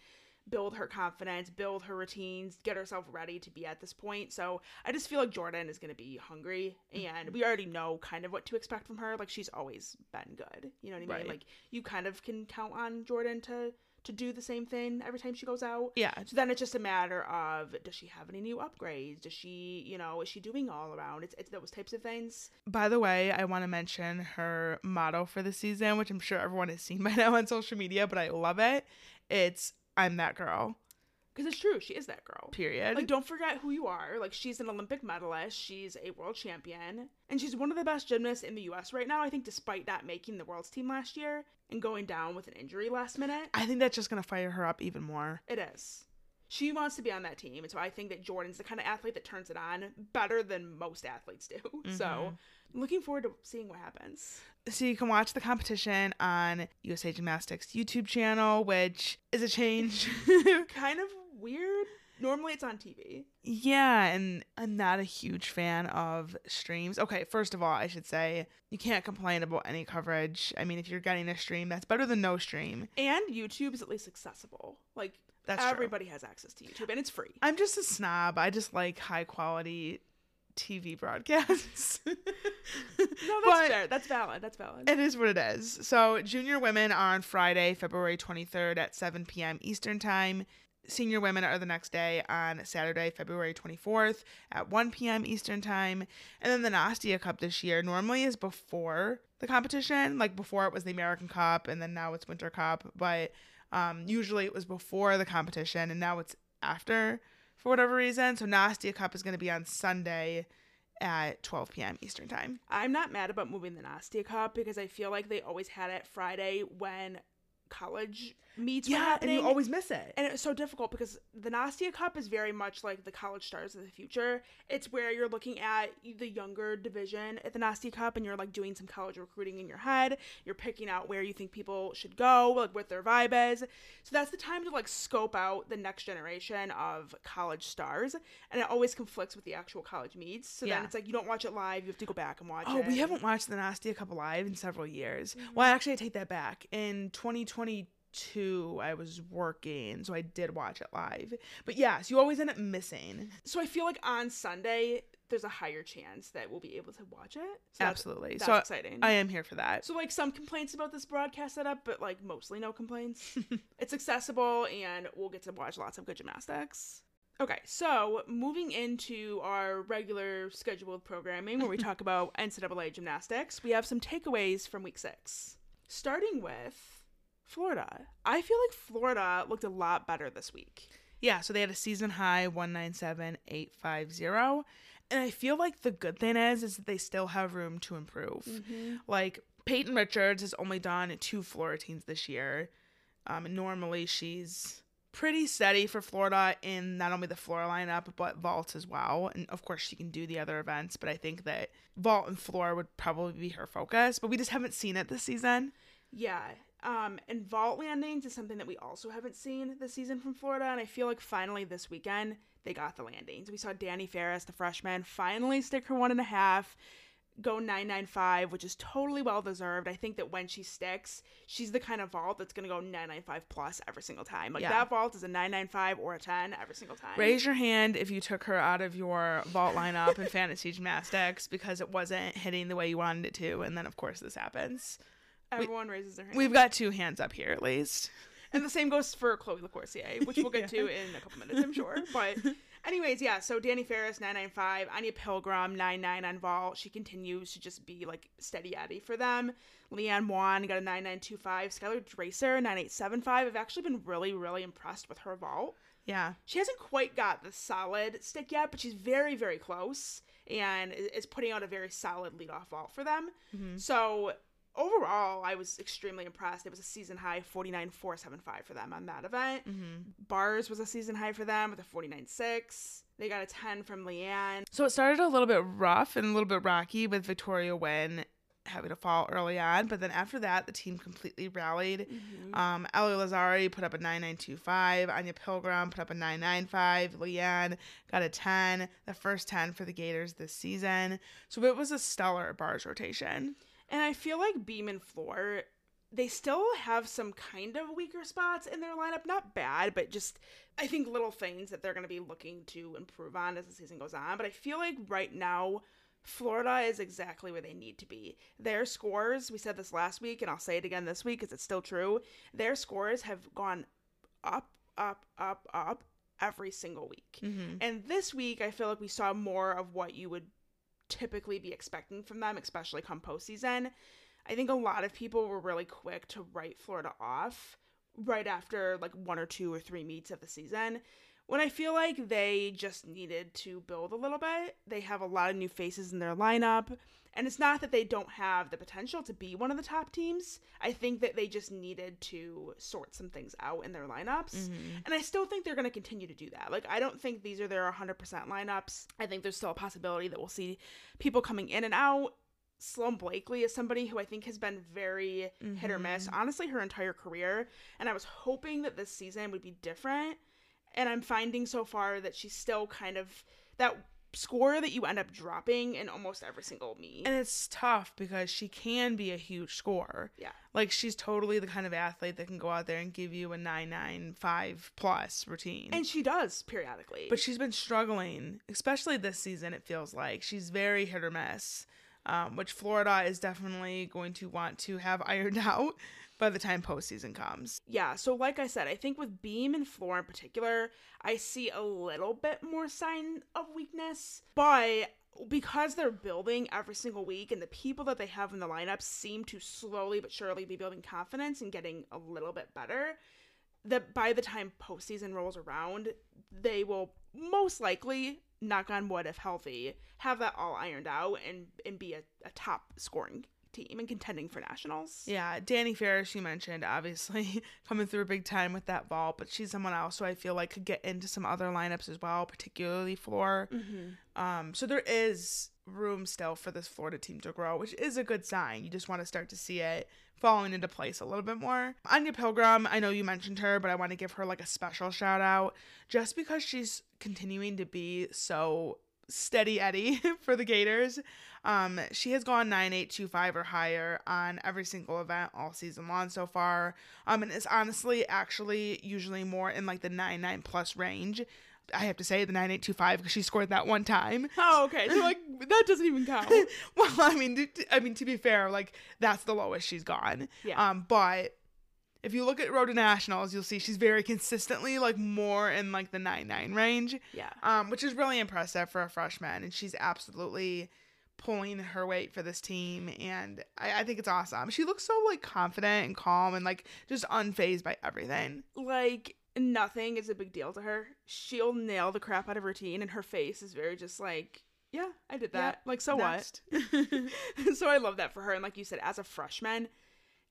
build her confidence, build her routines, get herself ready to be at this point. So I just feel like Jordan is going to be hungry and we already know kind of what to expect from her. Like she's always been good. You know what I mean? Right. Like you kind of can count on Jordan to to do the same thing every time she goes out. yeah, So then it's just a matter of does she have any new upgrades? Does she, you know, is she doing all around? It's, it's those types of things. By the way, I want to mention her motto for the season, which I'm sure everyone has seen by now on social media, but I love it. It's I'm that girl. Because it's true, she is that girl. Period. Like, don't forget who you are. Like, she's an Olympic medalist. She's a world champion. And she's one of the best gymnasts in the U.S. right now, I think, despite not making the world's team last year and going down with an injury last minute. I think that's just gonna fire her up even more. It is. She wants to be on that team. And so I think that Jordan's the kind of athlete that turns it on better than most athletes do. So, mm-hmm. looking forward to seeing what happens. So you can watch the competition on USA Gymnastics YouTube channel, which is a change. kind of weird. Normally it's on TV. yeah, and I'm not a huge fan of streams. Okay, first of all, I should say you can't complain about any coverage. I mean, if you're getting a stream, that's better than no stream. And YouTube is at least accessible. Like That's true. everybody has access to YouTube and it's free. I'm just a snob. I just like high quality TV broadcasts. No, that's But- fair. That's valid. That's valid. It is what it is. So, junior women are on Friday, February 23rd at 7 p.m. Eastern Time. Senior women are the next day on Saturday, February 24th at 1 p.m. Eastern Time. And then the Nastia Cup this year normally is before the competition. Like before it was the American Cup and then now it's Winter Cup. But um, usually it was before the competition and now it's after for whatever reason. So, Nastia Cup is going to be on Sunday at 12 p.m. Eastern Time. I'm not mad about moving the Nastia Cup because I feel like they always had it Friday when college meets Yeah, and you always miss it. and it's so difficult because the Nastia Cup is very much like the college stars of the future. It's where you're looking at the younger division at the Nastia Cup and you're like doing some college recruiting in your head. You're picking out where you think people should go, like what their vibe is. So that's the time to like scope out the next generation of college stars. And it always conflicts with the actual college meets. So Yeah. then it's like you don't watch it live, you have to go back and watch Oh, it. we haven't watched the Nastia Cup live in several years. Mm-hmm. Well, actually, I take that back. In 2022, I was working, so I did watch it live. But yes, you always end up missing. So I feel like on Sunday there's a higher chance that we'll be able to watch it. So Absolutely. That's so exciting. I am here for that. So like some complaints about this broadcast setup, but like mostly no complaints. it's accessible and we'll get to watch lots of good gymnastics. Okay, so moving into our regular scheduled programming where we talk about NCAA gymnastics, we have some takeaways from week six. Starting with Florida. I feel like Florida looked a lot better this week. Yeah, so they had a season high 197850 and I feel like the good thing is is that they still have room to improve. Like Peyton Richards has only done two Florida teams this year. Um, normally she's pretty steady for Florida in not only the floor lineup but vault as well. And of course she can do the other events, but I think that vault and floor would probably be her focus. But we just haven't seen it this season. Yeah. Um, and vault landings is something that we also haven't seen this season from Florida, and I feel like finally this weekend they got the landings. We saw Danny Ferris, the freshman, finally stick her one and a half, go nine nine five, which is totally well deserved. I think that when she sticks, she's the kind of vault that's gonna go nine nine five plus every single time. Like Yeah. that vault is a nine nine five or a ten every single time. Raise your hand if you took her out of your vault lineup in fantasy gymnastics because it wasn't hitting the way you wanted it to. And then, of course, this happens. Everyone raises their hand. We've got two hands up here at least. And the same goes for Chloe Lacourcier, which we'll get to in a couple minutes, I'm sure. But, anyways, yeah. So Danny Ferris, nine nine five. Anya Pilgrim, nine nine on vault. She continues to just be like steady Eddie for them. Leanne Wong got a nine nine two five. Skylar Draser, nine eight seven five. I've actually been really really impressed with her vault. Yeah. She hasn't quite got the solid stick yet, but she's very very close and is putting out a very solid leadoff vault for them. Mm-hmm. So overall, I was extremely impressed. It was a season high 49.475 for them on that event. Bars was a season high for them with a 49.6. They got a 10 from Leanne. So it started a little bit rough and a little bit rocky with Victoria Wynn having to fall early on, but then after that, the team completely rallied. Um, Ellie Lazzari put up a 9925, Anya Pilgrim put up a 995, Leanne got a 10, the first 10 for the Gators this season. So it was a stellar bars rotation. And I feel like Beam and Floor, they still have some kind of weaker spots in their lineup. Not bad, but just, I think, little things that they're going to be looking to improve on as the season goes on. But I feel like right now, Florida is exactly where they need to be. Their scores, we said this last week, and I'll say it again this week because it's still true. Their scores have gone up, up, up, up every single week. Mm-hmm. And this week, I feel like we saw more of what you would typically be expecting from them, especially come postseason. I think a lot of people were really quick to write Florida off right after like one or two or three meets of the season. When I feel like they just needed to build a little bit, they have a lot of new faces in their lineup. And it's not that they don't have the potential to be one of the top teams. I think that they just needed to sort some things out in their lineups. Mm-hmm. And I still think they're going to continue to do that. Like, I don't think these are their 100% lineups. I think there's still a possibility that we'll see people coming in and out. Sloan Blakely is somebody who I think has been very hit or miss, mm-hmm. honestly, her entire career. And I was hoping that this season would be different. And I'm finding so far that she's still kind of that score that you end up dropping in almost every single meet. And it's tough because she can be a huge scorer. Yeah. Like she's totally the kind of athlete that can go out there and give you a 995 plus routine. And she does periodically. but she's been struggling, especially this season, it feels like. She's very hit or miss, um, which Florida is definitely going to want to have ironed out by the time postseason comes. yeah, so like I said, I think with Beam and Floor in particular, I see a little bit more sign of weakness. But because they're building every single week and the people that they have in the lineup seem to slowly but surely be building confidence and getting a little bit better, that by the time postseason rolls around, they will most likely, knock on wood if healthy, have that all ironed out and, and be a, a top scoring team and contending for nationals. Yeah, Danny Ferris, you mentioned, obviously coming through a big time with that ball, but she's someone else who I feel like could get into some other lineups as well, particularly floor. Mm-hmm. Um, so there is room still for this Florida team to grow, which is a good sign. You just want to start to see it falling into place a little bit more. Anya Pilgrim, I know you mentioned her, but I want to give her like a special shout out just because she's continuing to be so steady Eddie for the Gators. Um, she has gone 9825 or higher on every single event all season long so far. Um, and it's honestly actually usually more in like the 99 plus range. I have to say the 9825 because she scored that one time. Oh, okay. So like that doesn't even count. well, I mean, t- I mean to be fair, like that's the lowest she's gone. Yeah. Um, but if you look at Road to Nationals, you'll see she's very consistently like more in like the 99 range. Yeah. Um, which is really impressive for a freshman, and she's absolutely pulling her weight for this team, and I, I think it's awesome. She looks so like confident and calm and like just unfazed by everything. Like nothing is a big deal to her. She'll nail the crap out of routine, and her face is very just like, yeah, I did that. Yeah, like so Next. what? so I love that for her. And like you said, as a freshman,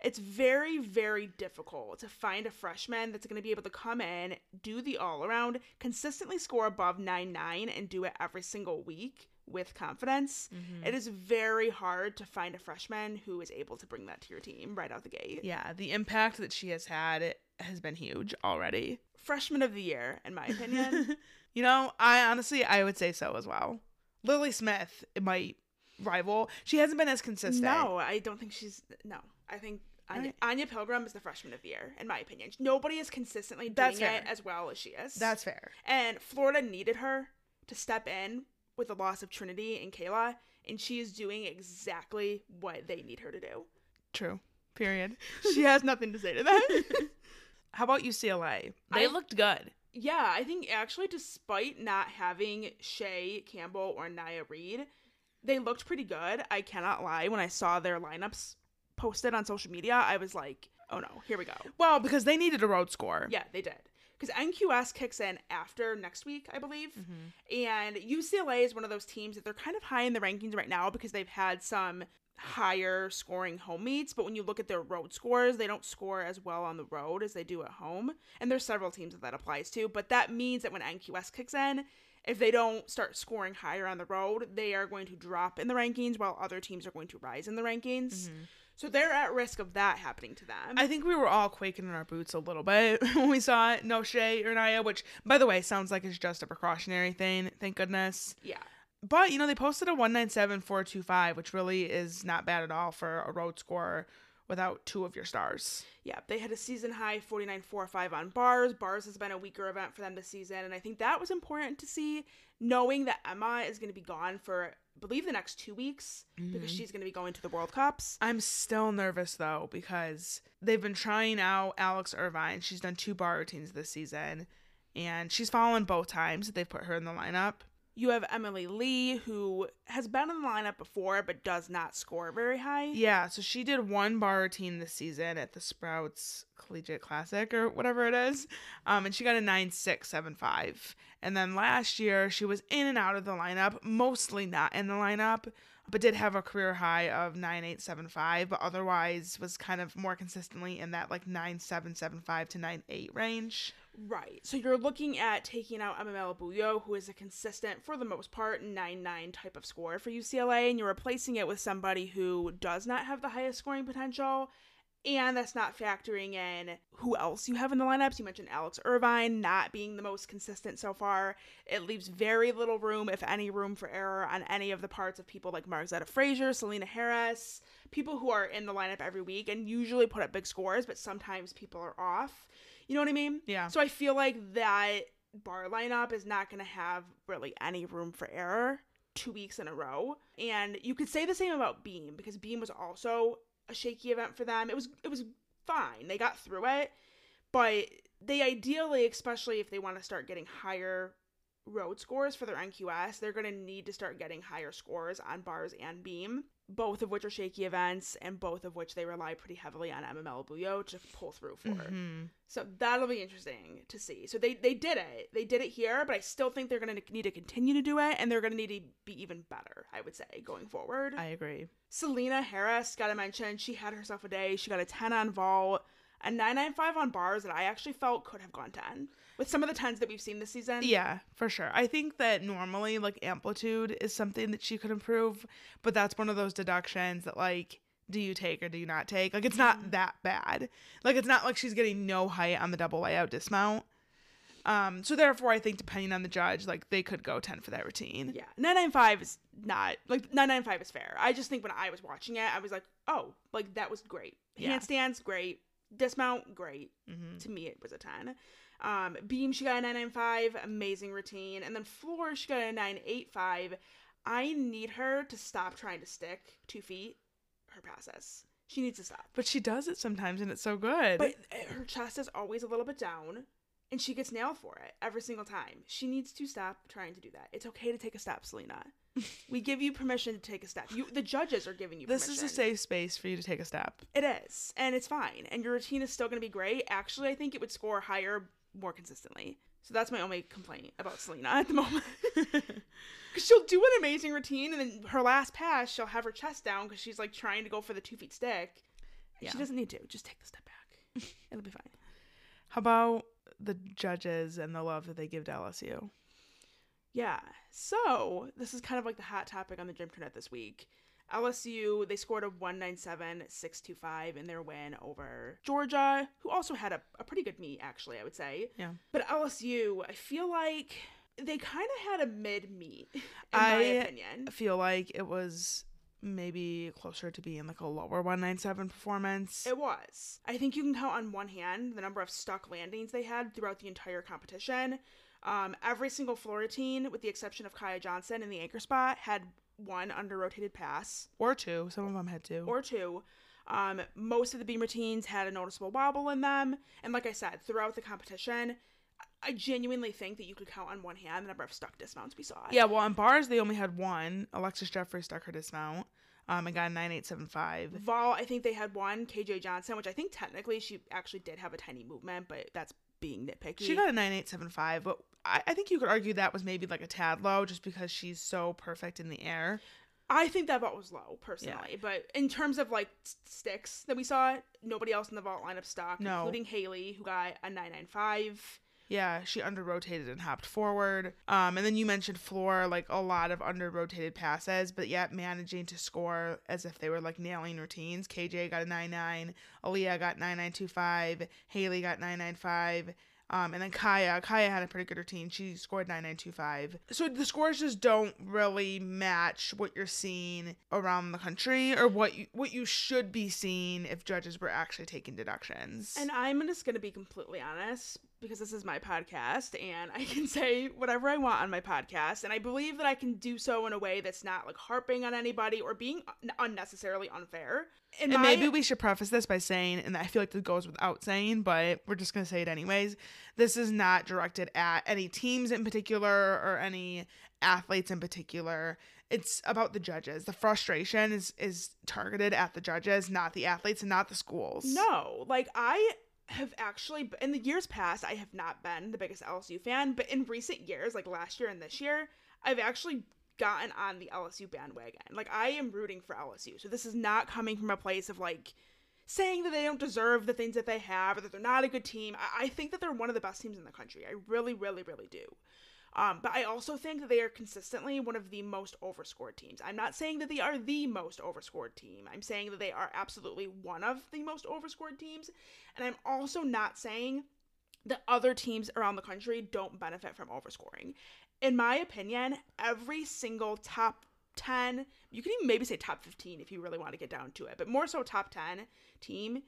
it's very, very difficult to find a freshman that's going to be able to come in, do the all around, consistently score above 9 9, and do it every single week with confidence. Mm-hmm. It is very hard to find a freshman who is able to bring that to your team right out the gate. yeah, the impact that she has had has been huge already. Freshman of the year, in my opinion. you know, I honestly I would say so as well. Lily Smith might rival. She hasn't been as consistent. no, I don't think she's. No, I think. Anya, Anya Pilgrim is the freshman of the year, in my opinion. Nobody is consistently doing That's it as well as she is. That's fair. And Florida needed her to step in with the loss of Trinity and Kayla, and she is doing exactly what they need her to do. True. Period. She has nothing to say to that. How about UCLA? They I- looked good. yeah, I think actually, despite not having Chae Campbell or Nya Reed, they looked pretty good. I cannot lie. When I saw their lineups posted on social media, I was like, oh no, here we go. Well, because they needed a road score. Yeah, they did. Because NQS kicks in after next week, I believe. Mm-hmm. And UCLA is one of those teams that they're kind of high in the rankings right now because they've had some higher scoring home meets. But when you look at their road scores, they don't score as well on the road as they do at home. And there's several teams that that applies to. But that means that when NQS kicks in, if they don't start scoring higher on the road, they are going to drop in the rankings while other teams are going to rise in the rankings. So they're at risk of that happening to them. I think we were all quaking in our boots a little bit when we saw no Chae or Nya, which, by the way, sounds like it's just a precautionary thing. Thank goodness. yeah. But you know, they posted a one nine seven four two five, which really is not bad at all for a road score without two of your stars. Yeah, they had a season high 49.45 on bars. Bars has been a weaker event for them this season, and I think that was important to see, knowing that Emma is going to be gone for, believe, the next two weeks because mm. she's going to be going to the World Cups. I'm still nervous though because they've been trying out Alex Irvine. She's done two bar routines this season, and she's fallen both times that they've put her in the lineup. You have Emily Lee, who has been in the lineup before but does not score very high. Yeah, so she did one bar routine this season at the Sprouts Collegiate Classic or whatever it is, um, and she got a nine six seven five. And then last year she was in and out of the lineup, mostly not in the lineup, but did have a career high of nine eight seven five. But otherwise was kind of more consistently in that like nine seven seven five to nine eight range. Right. So you're looking at taking out Emma Malabuyo, who is a consistent, for the most part, 9 9 type of score for UCLA, and you're replacing it with somebody who does not have the highest scoring potential. And that's not factoring in who else you have in the lineups. You mentioned Alex Irvine not being the most consistent so far. It leaves very little room, if any room, for error on any of the parts of people like Margzetta Frazier, Selena Harris, people who are in the lineup every week and usually put up big scores, but sometimes people are off. You know what I mean? Yeah. So I feel like that bar lineup is not going to have really any room for error two weeks in a row. And you could say the same about Beam because Beam was also a shaky event for them. It was it was fine. They got through it, but they ideally, especially if they want to start getting higher road scores for their NQS, they're going to need to start getting higher scores on bars and beam. Both of which are shaky events, and both of which they rely pretty heavily on Emma Malabuyo to pull through for. Mhm. So that'll be interesting to see. So they they did it. They did it here, but I still think they're going to need to continue to do it, and they're going to need to be even better. I would say going forward. I agree. Selena Harris, gotta mention, she had herself a day. She got a 10 on vault, a 995 on bars that I actually felt could have gone 10 with some of the 10s that we've seen this season. Yeah, for sure. I think that normally like amplitude is something that she could improve, but that's one of those deductions that like do you take or do you not take? Like it's not that bad. Like it's not like she's getting no height on the double layout dismount. Um so therefore I think depending on the judge like they could go 10 for that routine. Yeah, 995 is not like 995 is fair. I just think when I was watching it, I was like, oh, like that was great. Yeah. Handstands, great. Dismount, great. Mhm. To me, it was a 10. Um, beam, she got a 995, amazing routine. And then floor, she got a 985. I need her to stop trying to stick two feet her passes. She needs to stop. But she does it sometimes and it's so good. But uh, her chest is always a little bit down, and she gets nailed for it every single time. She needs to stop trying to do that. It's okay to take a step, Selena. We give you permission to take a step. You, the judges are giving you. this permission. is a safe space for you to take a step. It is, and it's fine. And your routine is still going to be great. Actually, I think it would score higher more consistently. So that's my only complaint about Selena at the moment. Because she'll do an amazing routine, and then her last pass, she'll have her chest down because she's like trying to go for the two feet stick. Yeah. She doesn't need to. Just take the step back. It'll be fine. How about the judges and the love that they give to LSU? Yeah. So this is kind of like the hot topic on the gym internet this week. LSU, they scored a 197-625 in their win over Georgia, who also had a, a pretty good meet, actually, I would say. Yeah. But LSU, I feel like they kind of had a mid meet, in I- my opinion. I feel like it was maybe closer to being like a lower 197 performance. It was. I think you can count on one hand the number of stuck landings they had throughout the entire competition. Um, every single floor routine, with the exception of Kiya Johnson in the anchor spot, had one under rotated pass. or two. Some of them had two. or two. Um, most of the beam routines had a noticeable wobble in them, and like I said, throughout the competition, I genuinely think that you could count on one hand the number of stuck dismounts we saw. yeah, well, on bars, they only had one. Alexis Jeffrey stuck her dismount um, and got a 9875. Vol, I think they had one. KJ Johnson, which I think technically she actually did have a tiny movement, but that's being nitpicky. She got a 9875, but I, I think you could argue that was maybe like a tad low just because she's so perfect in the air. I think that vault was low personally, but in terms of like sticks that we saw, nobody else in the vault lineup stuck, No. including Haleigh, who got a 995. Yeah, she under rotated and hopped forward. Um, and then you mentioned floor, like a lot of under rotated passes, but yet managing to score as if they were like nailing routines. KJ got a 9 9, Aleah got 9925, Haleigh got 995. Um, and then Kiya, Kiya had a pretty good routine. She scored 9925. So the scores just don't really match what you're seeing around the country or what you what you should be seeing if judges were actually taking deductions. And I'm just going to be completely honest because this is my podcast and I can say whatever I want on my podcast. And I believe that I can do so in a way that's not like harping on anybody or being un- unnecessarily unfair. In And my- maybe we should preface this by saying, and I feel like this goes without saying, but we're just going to say it anyways. This is not directed at any teams in particular or any athletes in particular. It's about the judges. The frustration is is targeted at the judges, not the athletes and not the schools. No, like I have actually in the years past I have not been the biggest LSU fan, but in recent years, like last year and this year, I've actually gotten on the LSU bandwagon. Like I am rooting for LSU. So this is not coming from a place of like saying that they don't deserve the things that they have or that they're not a good team. I, I think that they're one of the best teams in the country. I really, really, really do. Um, but I also think that they are consistently one of the most overscored teams. I'm not saying that they are the most overscored team. I'm saying that they are absolutely one of the most overscored teams. And I'm also not saying that other teams around the country don't benefit from overscoring. In my opinion, every single top 10, you can even maybe say top 15 if you really want to get down to it, but more so top 10 team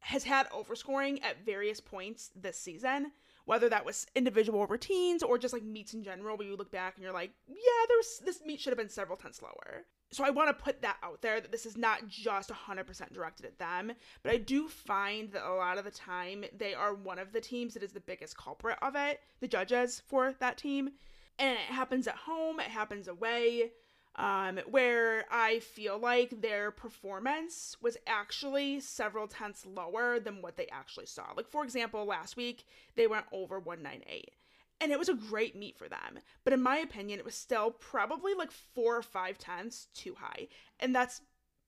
has had overscoring at various points this season whether that was individual routines or just like meets in general where you look back and you're like yeah there was this meet should have been several tenths lower so i want to put that out there that this is not just 100% directed at them but i do find that a lot of the time they are one of the teams that is the biggest culprit of it the judges for that team. And it happens at home it happens away um, where I feel like their performance was actually several tenths lower than what they actually saw. Like, for example, last week they went over 198. And it was a great meet for them. But in my opinion, it was still probably like four or five tenths too high. And that's,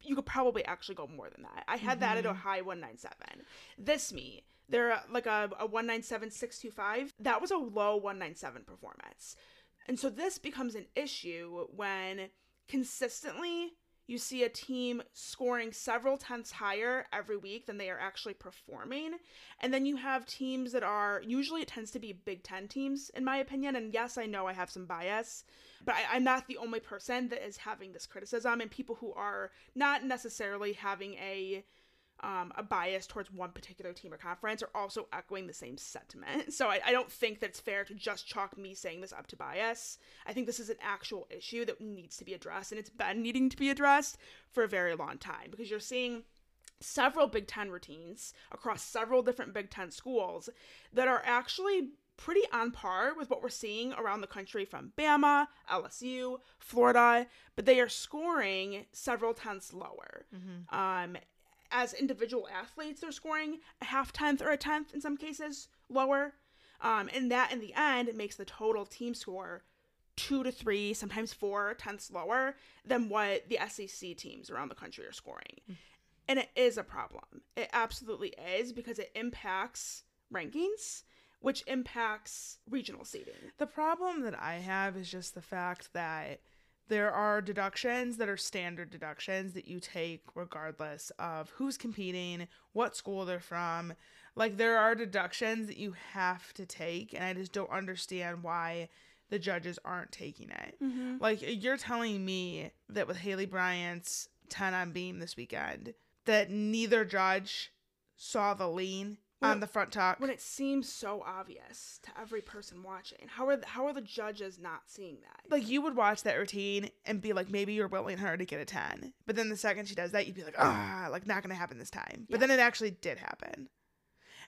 you could probably actually go more than that. I had that at a high 197. This meet, they're like a, a 197.625. That was a low 197 performance. And so this becomes an issue when consistently you see a team scoring several tenths higher every week than they are actually performing. And then you have teams that are usually it tends to be Big Ten teams, in my opinion. And yes, I know I have some bias, but I, am not the only person that is having this criticism. And people who are not necessarily having a um, a bias towards one particular team or conference are also echoing the same sentiment. So I, I, don't think that it's fair to just chalk me saying this up to bias. I think this is an actual issue that needs to be addressed, and it's been needing to be addressed for a very long time because you're seeing several Big Ten routines across several different Big Ten schools that are actually pretty on par with what we're seeing around the country from Bama, LSU, Florida, but they are scoring several tenths lower. Mm-hmm. Um, as individual athletes, they're scoring a half tenth or a tenth in some cases lower. Um, and that in the end makes the total team score two to three, sometimes four tenths lower than what the SEC teams around the country are scoring. Mm-hmm. And it is a problem. It absolutely is because it impacts rankings, which impacts regional seeding. The problem that I have is just the fact that there are deductions that are standard deductions that you take regardless of who's competing, what school they're from. Like there are deductions that you have to take, and I just don't understand why the judges aren't taking it. Mm-hmm. Like you're telling me that with Haleigh Bryant's 10 on beam this weekend, that neither judge saw the lean when on the front tuck when it seems so obvious to every person watching. How are the, how are the judges not seeing that? Like you would watch that routine and be like, maybe you're willing her to get a ten, but then the second she does that, you'd be like, ah, like not gonna happen this time. But then it actually did happen.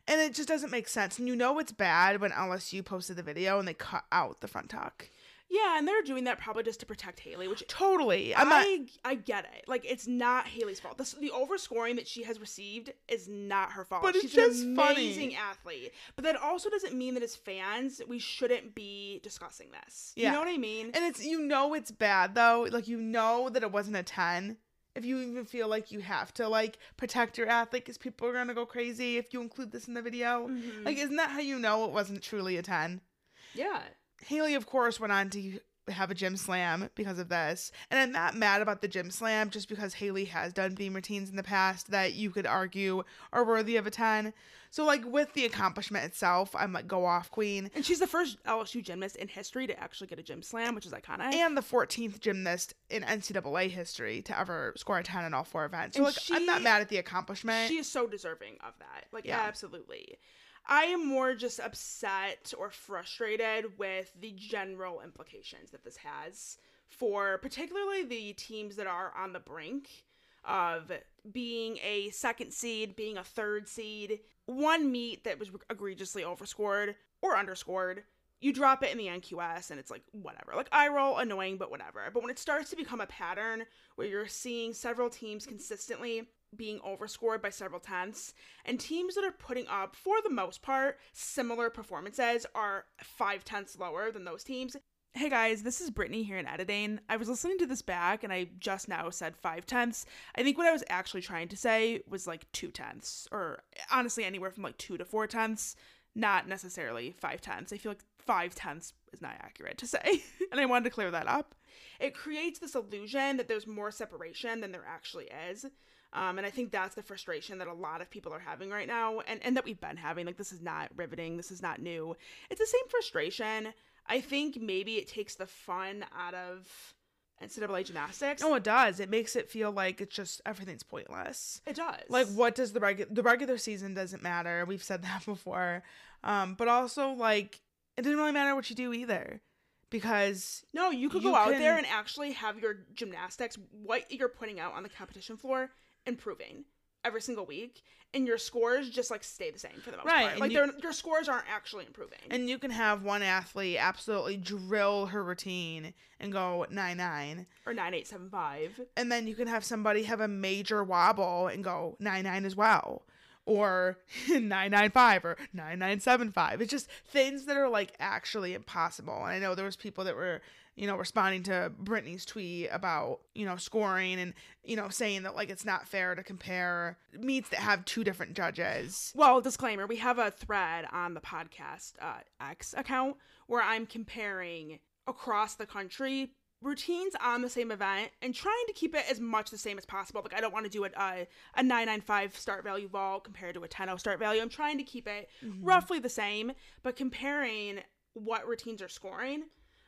And it just doesn't make sense. And you know it's bad when LSU posted the video and they cut out the front tuck. Yeah, and they're doing that probably just to protect Haleigh, which totally. I'm I not... I get it. Like it's not Haleigh's fault. The, the overscoring that she has received is not her fault. But She's it's just an amazing funny. athlete. But that also doesn't mean that as fans we shouldn't be discussing this. Yeah. You know what I mean? And it's you know it's bad though. Like you know that it wasn't a ten. If you even feel like you have to like protect your athlete because people are gonna go crazy if you include this in the video, mm-hmm. like isn't that how you know it wasn't truly a ten? Yeah. Haleigh, of course, went on to have a gym slam because of this. And I'm not mad about the gym slam just because Haleigh has done beam routines in the past that you could argue are worthy of a 10. So, like, with the accomplishment itself, I'm like, go off, queen. And she's the first LSU gymnast in history to actually get a gym slam, which is iconic. And the 14th gymnast in NCAA history to ever score a 10 in all four events. So, and like, she, I'm not mad at the accomplishment. She is so deserving of that. Like, yeah. absolutely. I am more just upset or frustrated with the general implications that this has for particularly the teams that are on the brink of being a second seed, being a third seed, one meet that was egregiously overscored or underscored. You drop it in the NQS and it's like whatever. Like I roll annoying but whatever. But when it starts to become a pattern where you're seeing several teams consistently being overscored by several tenths, and teams that are putting up, for the most part, similar performances are five tenths lower than those teams. Hey guys, this is Brittany here in editing. I was listening to this back and I just now said five tenths. I think what I was actually trying to say was like two tenths, or honestly, anywhere from like two to four tenths, not necessarily five tenths. I feel like five tenths is not accurate to say, and I wanted to clear that up. It creates this illusion that there's more separation than there actually is. Um, and I think that's the frustration that a lot of people are having right now, and, and that we've been having. Like, this is not riveting, this is not new. It's the same frustration. I think maybe it takes the fun out of NCAA gymnastics. No, it does. It makes it feel like it's just everything's pointless. It does. Like, what does the regular the regular season doesn't matter. We've said that before. Um, but also like it doesn't really matter what you do either because no you could you go out there and actually have your gymnastics what you're putting out on the competition floor improving. every single week and your scores just like stay the same for the most Right, part. Like you- your scores aren't actually improving. And you can have one athlete absolutely drill her routine and go 9 9. or 9875. And then you can have somebody have a major wobble and go 9 9 as well. Or 995 or 9975. It's just things that are like actually impossible. And I know there was people that were, you know, responding to Brittany's tweet about, you know, scoring and, you know, saying that like it's not fair to compare meets that have two different judges. Well, disclaimer, we have a thread on the podcast uh, X account where I'm comparing across the country routines on the same event and trying to keep it as much the same as possible. Like I don't want to do a, a, a 995 start value vault compared to a 10 start value. I'm trying to keep it roughly the same, but comparing what routines are scoring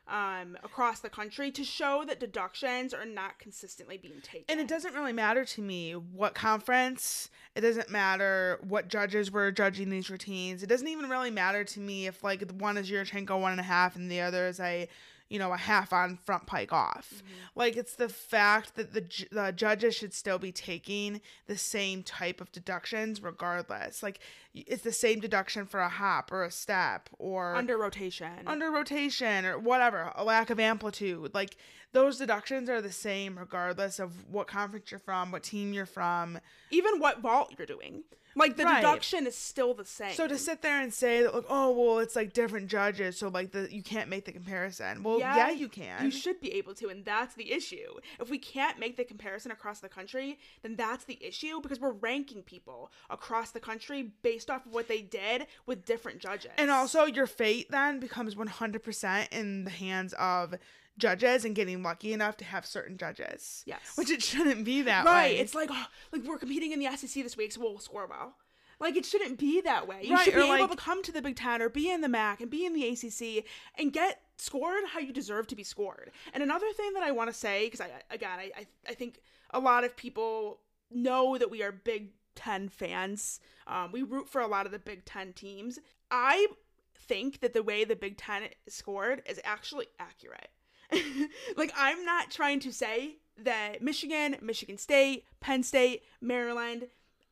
um, across the country to show that deductions are not consistently being taken. And it doesn't really matter to me what conference. It doesn't matter what judges were judging these routines. It doesn't even really matter to me if like one is Yurchenko one and a half and the other is a, you know, a half on front pike off. Mm-hmm. Like it's the fact that the the judges should still be taking the same type of deductions regardless. Like it's the same deduction for a hop or a step or under rotation. under rotation or whatever, a lack of amplitude. Like those deductions are the same regardless of what conference you're from, what team you're from. even what vault you're doing. Like the Right. deduction is still the same. So to sit there and say that like, oh well, it's like different judges, so like the you can't make the comparison. Well, yeah, you can. You should be able to, and that's the issue. If we can't make the comparison across the country, then that's the issue because we're ranking people across the country based off of what they did with different judges. and also your fate then becomes 100% in the hands of judges and getting lucky enough to have certain judges. Yes. Which it shouldn't be that right, way. Right. It's like oh, like we're competing in the SEC this week, so we'll score well. Like it shouldn't be that way. You Right, should be able like- to come to the Big Ten or be in the MAC and be in the ACC and get scored how you deserve to be scored. And another thing that I want to say, because I again I, I I think a lot of people know that we are Big Ten fans. Um, we root for a lot of the Big Ten teams. I think that the way the Big Ten is scored is actually accurate. like I'm not trying to say that Michigan, Michigan State, Penn State, Maryland,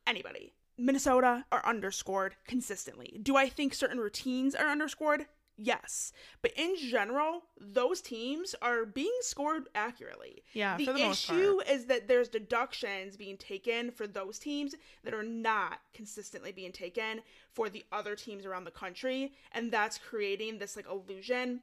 anybody, Minnesota are underscored consistently. Do I think certain routines are underscored? Yes. But in general, those teams are being scored accurately. Yeah, the the issue is that there's deductions being taken for those teams that are not consistently being taken for the other teams around the country, and that's creating this like illusion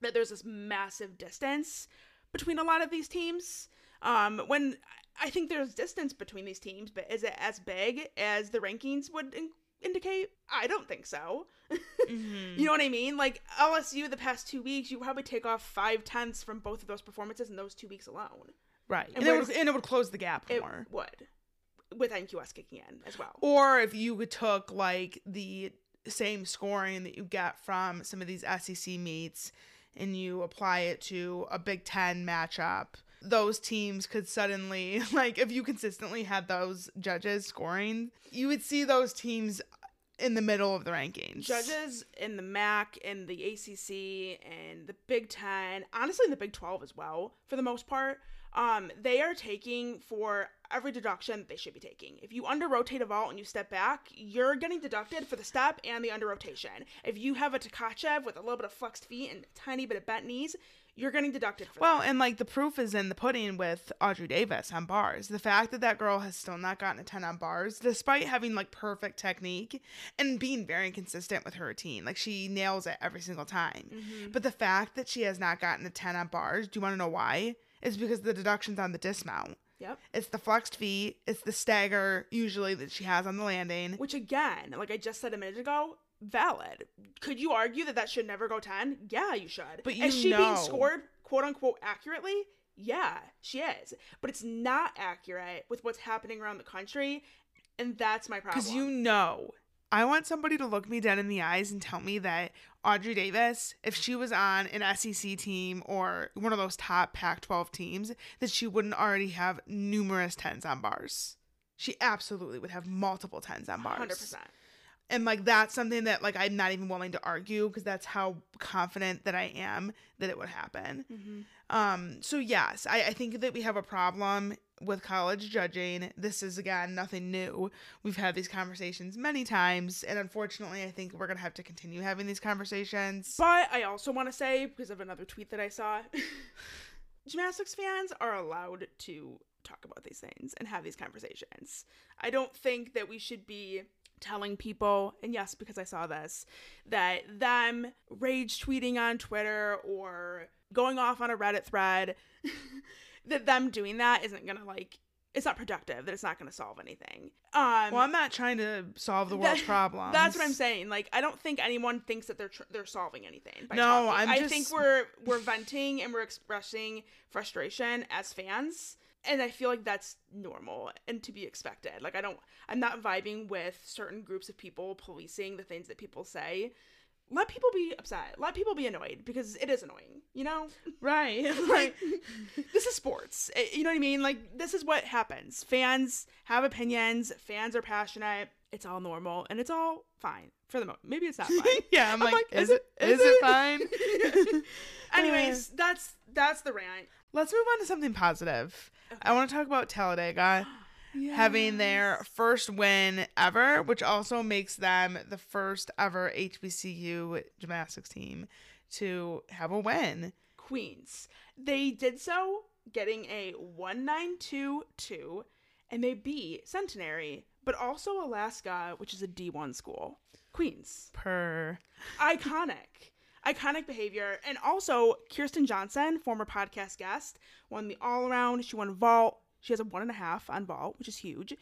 that there's this massive distance between a lot of these teams. Um, when I think there's distance between these teams, but is it as big as the rankings would in- indicate? I don't think so. Mhm. You know what I mean? Like LSU, the past two weeks, you probably take off five tenths from both of those performances in those two weeks alone. Right. And And, it would, and it would close the gap It more. would, with NQS kicking in as well. Or if you took like the same scoring that you get from some of these SEC meets and you apply it to a Big Ten matchup, those teams could suddenly, like, if you consistently had those judges scoring, you would see those teams in the middle of the rankings. Judges in the MAC and the ACC and the Big Ten, honestly, in the Big Twelve as well, for the most part, um, they are taking for every deduction they should be taking. If you under rotate a vault and you step back, you're getting deducted for the step and the under rotation. If you have a Tkachev with a little bit of flexed feet and a tiny bit of bent knees, you're getting deducted for Well, that. and like the proof is in the pudding with Audrey Davis on bars. The fact that that girl has still not gotten a 10 on bars, despite having like perfect technique and being very consistent with her routine. Like she nails it every single time. Mm-hmm. But the fact that she has not gotten a 10 on bars, do you want to know why? It's because the deduction's on the dismount. Yep. It's the flexed feet, it's the stagger usually that she has on the landing. Which again, like I just said a minute ago, valid. Could you argue that that should never go 10? Yeah, you should. But Is you she being scored quote unquote accurately? Yeah, she is. But it's not accurate with what's happening around the country, and that's my problem. Because you know, I want somebody to look me dead in the eyes and tell me that Audrey Davis, if she was on an SEC team or one of those top Pac 12 teams, that she wouldn't already have numerous 10s on bars. She absolutely would have multiple 10s on bars. 100%. and like that's something that like I'm not even willing to argue because that's how confident that I am that it would happen. Mm-hmm. Um, so yes, I, I think that we have a problem with college judging. This is again nothing new. We've had these conversations many times, and unfortunately, I think we're gonna have to continue having these conversations. But I also want to say, because of another tweet that I saw, gymnastics fans are allowed to talk about these things and have these conversations. I don't think that we should be telling people, and yes, because I saw this, that them rage tweeting on Twitter or going off on a Reddit thread, that them doing that isn't gonna like it's not productive, that it's not gonna solve anything. Um well, I'm not trying to solve the world's that- problems. That's what I'm saying. Like, I don't think anyone thinks that they're tr- they're solving anything. By No, talking. I'm I just- think we're we're venting and we're expressing frustration as fans, and I feel like that's normal and to be expected. Like, I don't, I'm not vibing with certain groups of people policing the things that people say. Let people be upset. Let people be annoyed because it is annoying. You know, Right. like this is sports. Eh, You know what I mean? Like this is what happens. Fans have opinions. Fans are passionate. It's all normal and it's all fine for the moment. Maybe it's not fine. yeah, I'm, I'm like, like, is, it it- is is it it? fine? Anyways, uh, that's that's the rant. Let's move on to something positive. I want to talk about Talladega having their first win ever, which also makes them the first ever HBCU gymnastics team to have a win. Queens. They did so getting a 1922 and they beat Centenary, but also Alaska, which is a D1 school. Queens. Per. Iconic. Iconic behavior. And also kirsten johnson former podcast guest won the all around. She won vault. She has a one and a half on vault which is huge.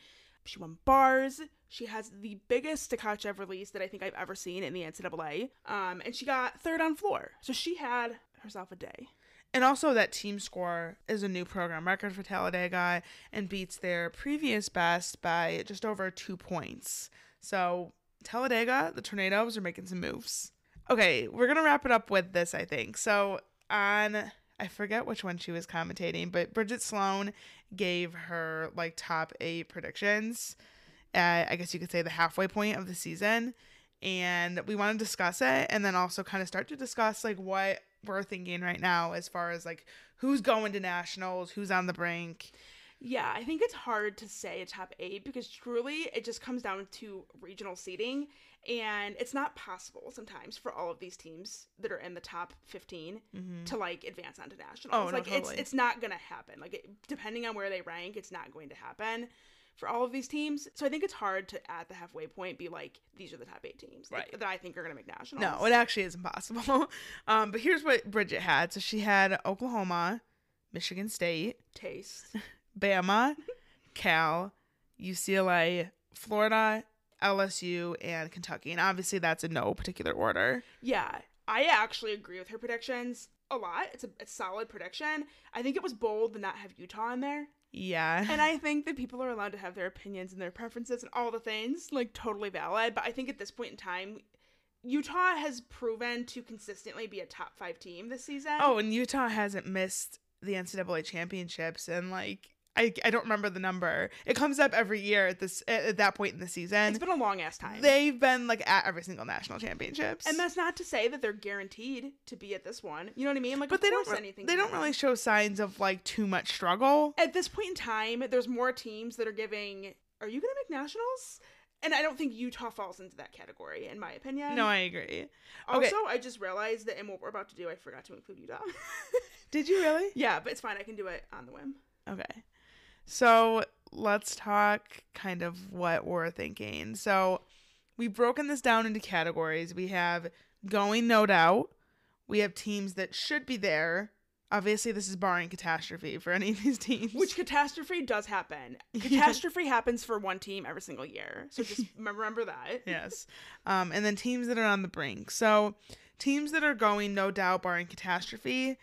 She won bars. She has the biggest staccato release that i think i've ever seen in the ncaa um, and she got third on floor. So she had herself a day And also, that team score is a new program record for Talladega and beats their previous best by just over two points. So, Talladega, the Tornadoes, are making some moves. Okay, we're to wrap it up with this, I think. So, on, I forget which one she was commentating, but Bridget Sloan gave her like top eight predictions I guess you could say, the halfway point of the season. And we want to discuss it and then also kind of start to discuss like what we're thinking right now as far as like who's going to nationals, who's on the brink. Yeah, I think it's hard to say a top eight because truly it just comes down to regional seeding. And it's not possible sometimes for all of these teams that are in the top 15 to like advance onto nationals. Mm-hmm. Oh, no, like totally. it's it's not going to happen. Like it, depending on where they rank, it's not going to happen for all of these teams. So I think it's hard to at the halfway point be like these are the top 8 teams like, Right. that I think are going to make nationals. No, it actually is impossible. um, but here's what Bridget had. So she had Oklahoma, Michigan State, taste. Bama, Cal, UCLA, Florida, LSU, and Kentucky. And obviously that's in no particular order. Yeah, I actually agree with her predictions a lot. It's a, it's a solid prediction. I think it was bold to not have Utah in there. Yeah. and I think that people are allowed to have their opinions and their preferences and all the things, like totally valid. But I think at this point in time, Utah has proven to consistently be a top five team this season. Oh, and Utah hasn't missed the NCAA championships, and like I, I don't remember the number. It comes up every year at this at, at that point in the season. it's been a long ass time. They've been like at every single national championships, and that's not to say that they're guaranteed to be at this one. You know what I mean? Like, but of they don't anything. they don't really show signs of like too much struggle. At this point in time, there's more teams that are giving. Are you going to make nationals? And I don't think Utah falls into that category, in my opinion. No, I agree. Also, Okay. I just realized that in what we're about to do, I forgot to include Utah. Did you really? yeah, but it's fine. I can do it on the whim. Okay. So let's talk kind of what we're thinking. So we've broken this down into categories. We have going no doubt. We have teams that should be there. Obviously, this is barring catastrophe for any of these teams. Which catastrophe does happen. Catastrophe happens for one team every single year. So just remember that. yes. Um, and then teams that are on the brink. So teams that are going no doubt barring catastrophe.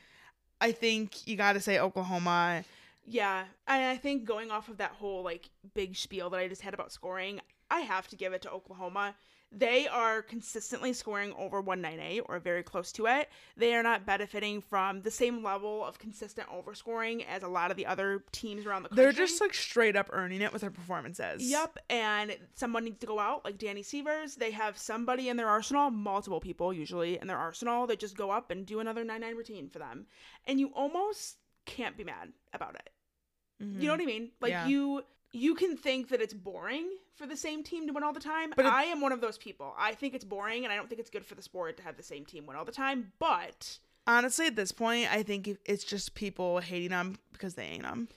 I think you got to say Oklahoma. Yeah. And I think going off of that whole like big spiel that I just had about scoring, I have to give it to Oklahoma. they are consistently scoring over 198 or very close to it. They are not benefiting from the same level of consistent overscoring as a lot of the other teams around the country. They're just like straight up earning it with their performances. Yep, and someone needs to go out, like Danny Severs. They have somebody in their arsenal, multiple people usually in their arsenal, that just go up and do another 9 9 routine for them. And you almost can't be mad about it. Mhm. You know what I mean? Like Yeah. you you can think that it's boring for the same team to win all the time. But it- I am one of those people. I think it's boring and I don't think it's good for the sport to have the same team win all the time, but Honestly, at this point, I think it's just people hating them because they ain't them.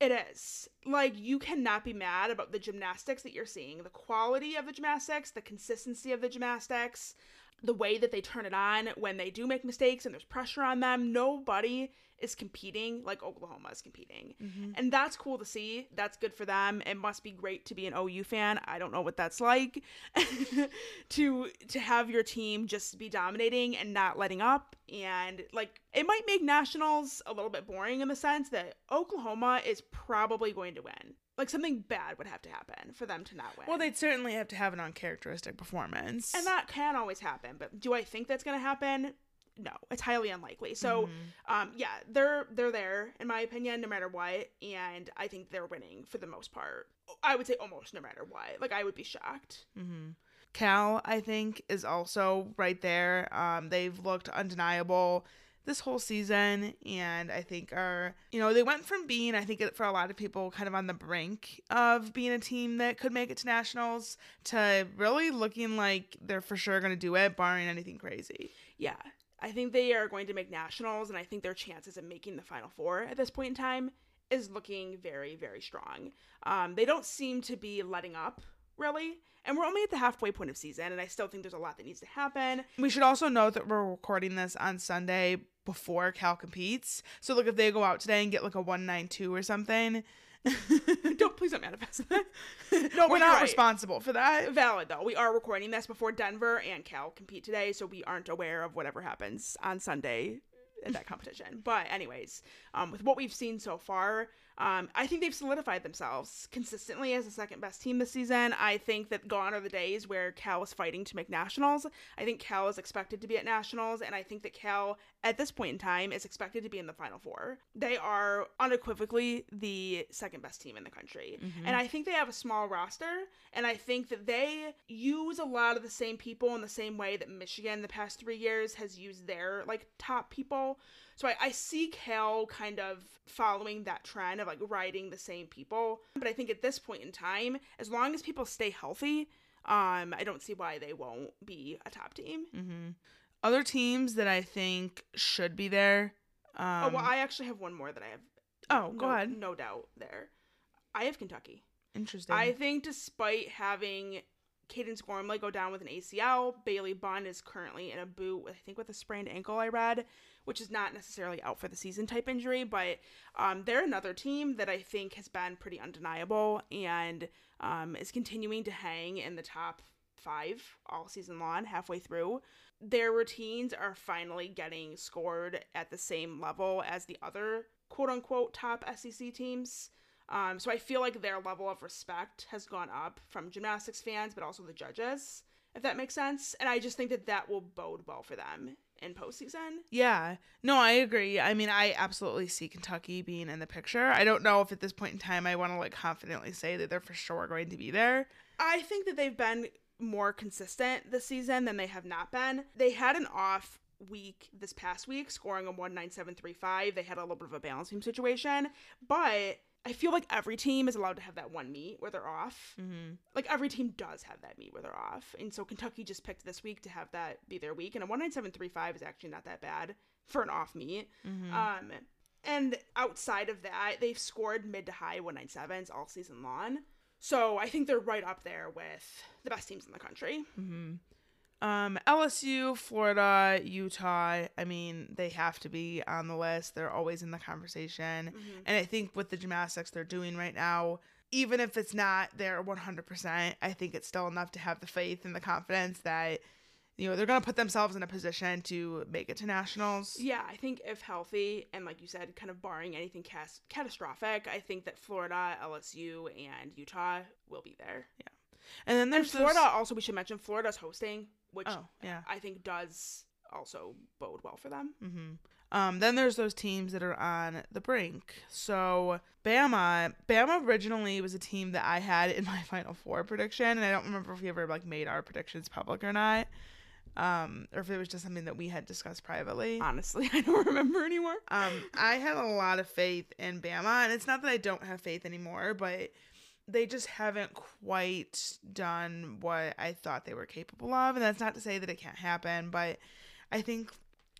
It is. Like, you cannot be mad about the gymnastics that you're seeing. The quality of the gymnastics, the consistency of the gymnastics, the way that they turn it on when they do make mistakes and there's pressure on them. Nobody is competing like Oklahoma is competing. Mm-hmm. And that's cool to see. That's good for them. It must be great to be an OU fan. I don't know what that's like to to have your team just be dominating and not letting up and like it might make nationals a little bit boring in the sense that Oklahoma is probably going to win. Like something bad would have to happen for them to not win. Well, they'd certainly have to have an uncharacteristic performance. and that can always happen, but do I think that's going to happen? No, it's highly unlikely. So, um, yeah, they're they're there in my opinion, no matter what, and I think they're winning for the most part. I would say almost no matter what. Like I would be shocked. Mm-hmm. Cal, I think, is also right there. Um, they've looked undeniable this whole season, and I think are you know they went from being I think it- for a lot of people kind of on the brink of being a team that could make it to nationals to really looking like they're for sure going to do it, barring anything crazy. Yeah, I think they are going to make nationals, and I think their chances of making the final four at this point in time is looking very, very strong. Um, they don't seem to be letting up really, and we're only at the halfway point of season, and I still think there's a lot that needs to happen. We should also note that we're recording this on Sunday before Cal competes. So look if they go out today and get like a one nine two or something. don't please don't manifest that. no, we're not right. responsible for that. Valid though. We are recording this before Denver and Cal compete today, so we aren't aware of whatever happens on Sunday in that competition. But anyways, um, with what we've seen so far, um, I think they've solidified themselves consistently as the second best team this season. I think that gone are the days where Cal is fighting to make nationals. I think Cal is expected to be at nationals, and I think that Cal at this point in time is expected to be in the final four. They are unequivocally the second best team in the country. And I think they have a small roster, and I think that they use a lot of the same people in the same way that Michigan the past three years has used their like top people. So I, I see Cal kind of following that trend of like riding the same people. But I think at this point in time, as long as people stay healthy, um, I don't see why they won't be a top team. Other teams that I think should be there. Um, oh well, I actually have one more that I have. Oh, go no- ahead. No doubt there. I have Kentucky. interesting. I think despite having Cadence Gormley go down with an ACL, Bailey Bond is currently in a boot, with, I think with a sprained ankle, I read, which is not necessarily out for the season type injury, but um, they're another team that I think has been pretty undeniable and um, is continuing to hang in the top five all season long, halfway through. Their routines are finally getting scored at the same level as the other quote unquote top SEC teams. Um, so I feel like their level of respect has gone up from gymnastics fans, but also the judges, if that makes sense. And I just think that that will bode well for them in postseason. Yeah. No, I agree. I mean, I absolutely see Kentucky being in the picture. I don't know if at this point in time I want to like confidently say that they're for sure going to be there. I think that they've been more consistent this season than they have not been. They had an off week this past week, scoring a 19735. They had a little bit of a balancing situation, but I feel like every team is allowed to have that one meet where they're off. Mm-hmm. Like every team does have that meet where they're off. And so Kentucky just picked this week to have that be their week. And a 19735 is actually not that bad for an off meet. Um, and outside of that, they've scored mid to high 197s all season long. So I think they're right up there with the best teams in the country. Um, LSU, Florida, Utah. I mean, they have to be on the list. They're always in the conversation. And I think with the gymnastics they're doing right now, even if it's not their 100%, I think it's still enough to have the faith and the confidence that, you know, they're going to put themselves in a position to make it to nationals. Yeah, I think if healthy and like you said, kind of barring anything cas- catastrophic, I think that Florida, LSU, and Utah will be there. Yeah. And then And there's Florida those- also we should mention Florida's hosting, which Oh, yeah. I think does also bode well for them. Mm-hmm. Um, then there's those teams that are on the brink. So Bama, Bama originally was a team that I had in my Final Four prediction, and I don't remember if we ever like made our predictions public or not, um, or if it was just something that we had discussed privately. Honestly, I don't remember anymore. Um, I had a lot of faith in Bama, and it's not that I don't have faith anymore, but they just haven't quite done what I thought they were capable of. And that's not to say that it can't happen, but I think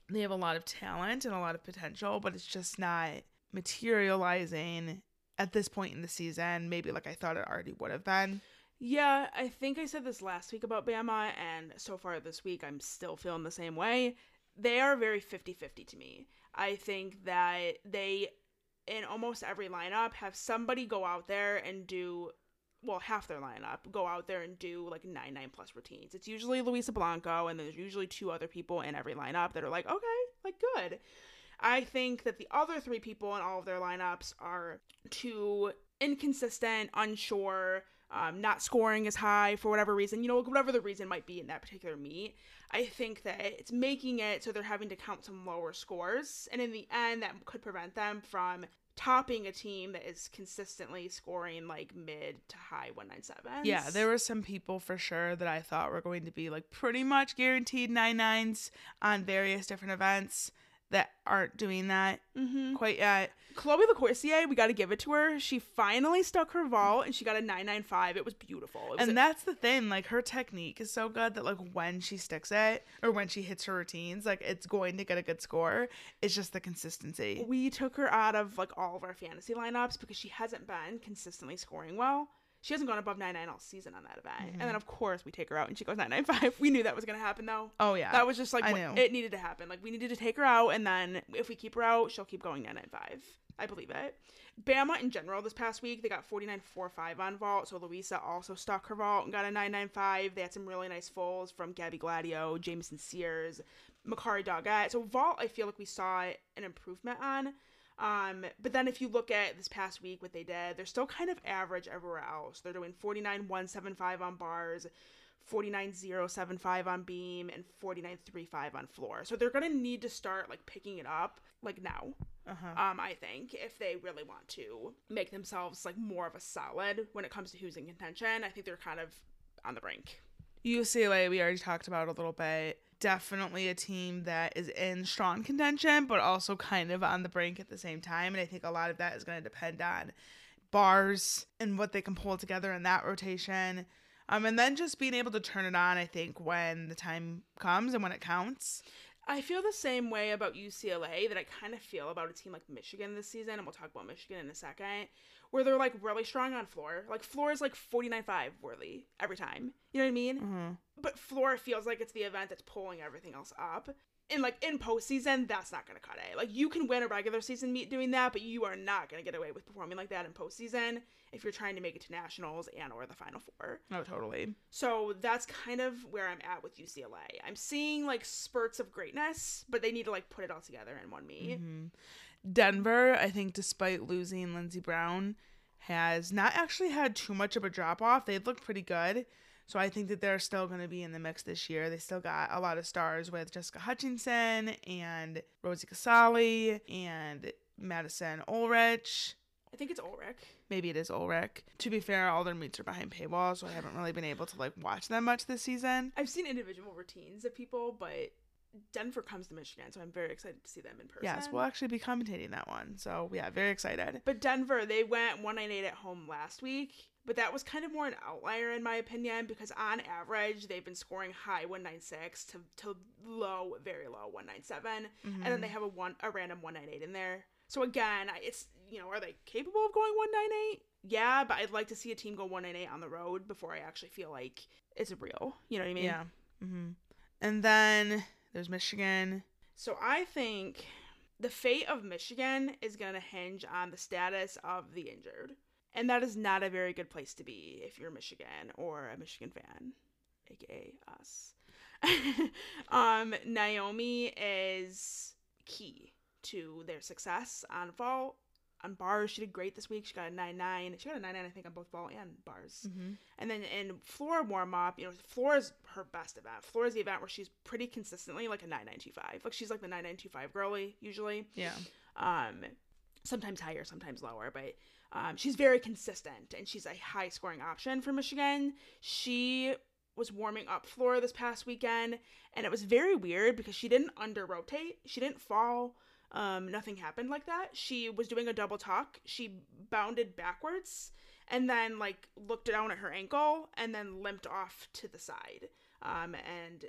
they have a lot of talent and a lot of potential, but it's just not materializing at this point in the season, maybe like I thought it already would have been. Yeah, I think I said this last week about Bama, and so far this week I'm still feeling the same way. They are very 50 50 to me. I think that they, in almost every lineup, have somebody go out there and do, well, half their lineup go out there and do like 9 9 plus routines. It's usually Luisa Blanco, and there's usually two other people in every lineup that are like, okay, like good. I think that the other three people in all of their lineups are too inconsistent, unsure, um, not scoring as high for whatever reason, you know, whatever the reason might be in that particular meet. I think that it's making it so they're having to count some lower scores. And in the end, that could prevent them from topping a team that is consistently scoring like mid to high 197s. Yeah, there were some people for sure that I thought were going to be like pretty much guaranteed nine nines on various different events that aren't doing that Mm-hmm. quite yet. Chloe LaCoursiere, we got to give it to her. She finally stuck her vault and she got a 995. It was beautiful. It was And a- that's the thing, like her technique is so good that like when she sticks it or when she hits her routines, like it's going to get a good score. It's just the consistency. we took her out of like all of our fantasy lineups because she hasn't been consistently scoring well. She hasn't gone above 99 all season on that event. And then mm-hmm. of course we take her out and she goes 995. We knew that was going to happen though. Oh yeah. That was just like I what- knew. it needed to happen. Like we needed to take her out and then if we keep her out, she'll keep going 995. I believe it. Bama in general this past week, they got 49.45 on vault. So Luisa also stuck her vault and got a 995. They had some really nice fulls from Gabby Gladieux, Jameson Sears, Makarri Doggette. So vault, I feel like we saw an improvement on. Um, but then if you look at this past week, what they did, they're still kind of average everywhere else. They're doing 49.175 on bars, 49.075 on beam, and 49.35 on floor. So they're gonna need to start like picking it up like now. uh-huh. Um, I think if they really want to make themselves like more of a solid when it comes to who's in contention, I think they're kind of on the brink. UCLA, we already talked about a little bit. Definitely a team that is in strong contention, but also kind of on the brink at the same time. And I think a lot of that is going to depend on bars and what they can pull together in that rotation. Um, and then just being able to turn it on, I think, when the time comes and when it counts. I feel the same way about UCLA that I kind of feel about a team like Michigan this season, and we'll talk about Michigan in a second, where they're like really strong on floor. Like floor is like 49.5 worthy every time. You know what I mean? Mm-hmm. But floor feels like it's the event that's pulling everything else up. And like in postseason, that's not gonna cut it. Like you can win a regular season meet doing that, but you are not gonna get away with performing like that in postseason if you're trying to make it to nationals and or the final four. Oh, totally. So that's kind of where I'm at with UCLA. I'm seeing like spurts of greatness, but they need to like put it all together in one meet. Mhm. Denver, I think, despite losing Lynnzee Brown, has not actually had too much of a drop off. They've looked pretty good. So I think that they're still going to be in the mix this year. They still got a lot of stars with Jessica Hutchinson and Rosie Casali and Madison Ulrich. I think it's Ulrich. Maybe it is Ulrich. To be fair, all their meets are behind paywall, so I haven't really been able to like watch them much this season. I've seen individual routines of people, but Denver comes to Michigan, so I'm very excited to see them in person. Yes, we'll actually be commentating that one. So yeah, very excited. But Denver, they went 198 at home last week, but that was kind of more an outlier in my opinion because on average they've been scoring high 196 to, to low, very low 197, and then they have a one a random 198 in there. So again, it's you know, are they capable of going 198? Yeah, but I'd like to see a team go 198 on the road before I actually feel like it's real. You know what I mean? Yeah. hmm And then there's Michigan. So I think the fate of Michigan is going to hinge on the status of the injured. And that is not a very good place to be if you're Michigan or a Michigan fan, aka us. um, Naomi is key to their success on vault. On bars. She did great this week. She got a nine nine. She got a nine nine, I think, on both ball and bars. Mm-hmm. And then in floor warm up, you know, floor is her best event. Floor is the event where she's pretty consistently like a nine nine two five. Like she's like the nine nine two five girly usually. Yeah. Um, sometimes higher, sometimes lower, but um, she's very consistent and she's a high scoring option for Michigan. She was warming up floor this past weekend and it was very weird because she didn't under rotate. She didn't fall. Um, nothing happened like that. She was doing a double tuck. She bounded backwards and then like looked down at her ankle and then limped off to the side. Um, and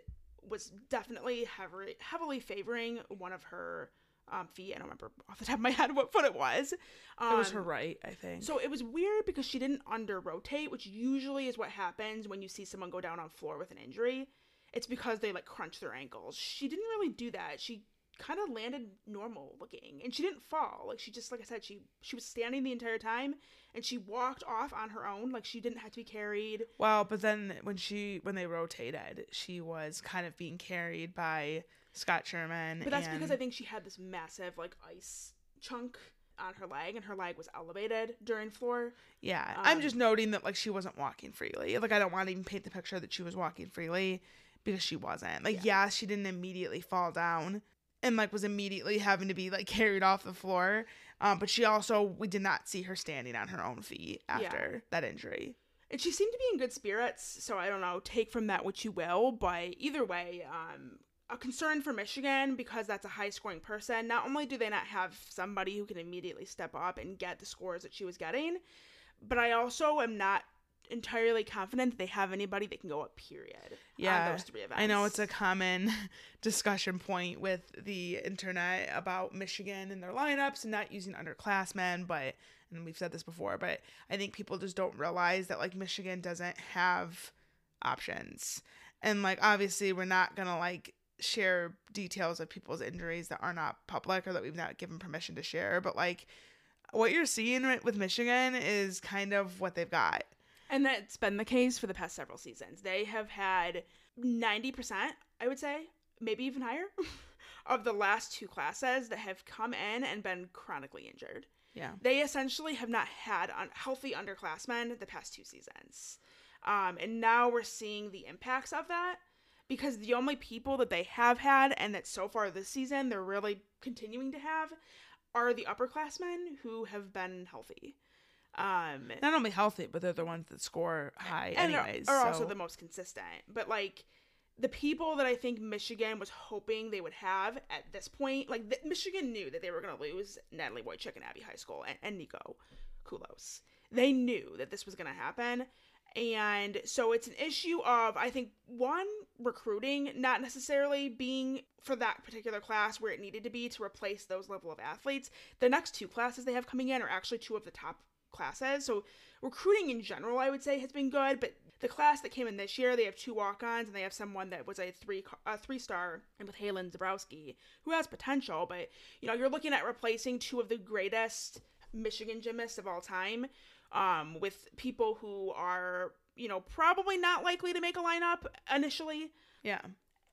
was definitely heavily heavily favoring one of her um, feet. I don't remember off the top of my head what foot it was. Um, it was her right, I think. So it was weird because she didn't under rotate, which usually is what happens when you see someone go down on floor with an injury. It's because they like crunch their ankles. She didn't really do that. She kind of landed normal looking and she didn't fall like she just like i said she she was standing the entire time and she walked off on her own like she didn't have to be carried well, but then when she when they rotated, she was kind of being carried by Scott Sherman. but that's and, because i think she had this massive like ice chunk on her leg and her leg was elevated during floor Yeah, I'm Um, just noting that like she wasn't walking freely. Like I don't want to even paint the picture that she was walking freely because she wasn't. Like yeah, she didn't immediately fall down and like was immediately having to be like carried off the floor. Um, but she also we did not see her standing on her own feet after that injury. and she seemed to be in good spirits so i don't know take from that what you will but either way um a concern for michigan because that's a high scoring person not only do they not have somebody who can immediately step up and get the scores that she was getting but i also am not entirely confident that they have anybody that can go up period Yeah, those three events I know it's a common discussion point with the internet about Michigan and their lineups and not using underclassmen, but and we've said this before, but I think people just don't realize that like Michigan doesn't have options. And like obviously we're not to like share details of people's injuries that are not public or that we've not given permission to share, but like what you're seeing with Michigan is kind of what they've got. And that's been the case for the past several seasons. They have had 90%, I would say, maybe even higher, of the last two classes that have come in and been chronically injured. Yeah. They essentially have not had un- healthy underclassmen the past two seasons. Um, and now we're seeing the impacts of that because the only people that they have had and that so far this season they're really continuing to have are the upperclassmen who have been healthy. Um, not only healthy, but they're the ones that score high and are- anyways. are, also so- the most consistent. But like the people that I think Michigan was hoping they would have at this point, like the, Michigan knew that they were going to lose Natalie Wojcik and Abby Heiskell and, and Nico Kulos. They knew that this was going to happen. And so it's an issue of, I think, one, recruiting, not necessarily being for that particular class where it needed to be to replace those level of athletes. The next two classes they have coming in are actually two of the top classes. So recruiting in general, I would say, has been good. But the class that came in this year, they have two walk-ons and they have someone that was a three a three star, and with Halen Zabrowski, who has potential. But you know, you're looking at replacing two of the greatest Michigan gymnasts of all time, um, with people who are you know probably not likely to make a lineup initially yeah.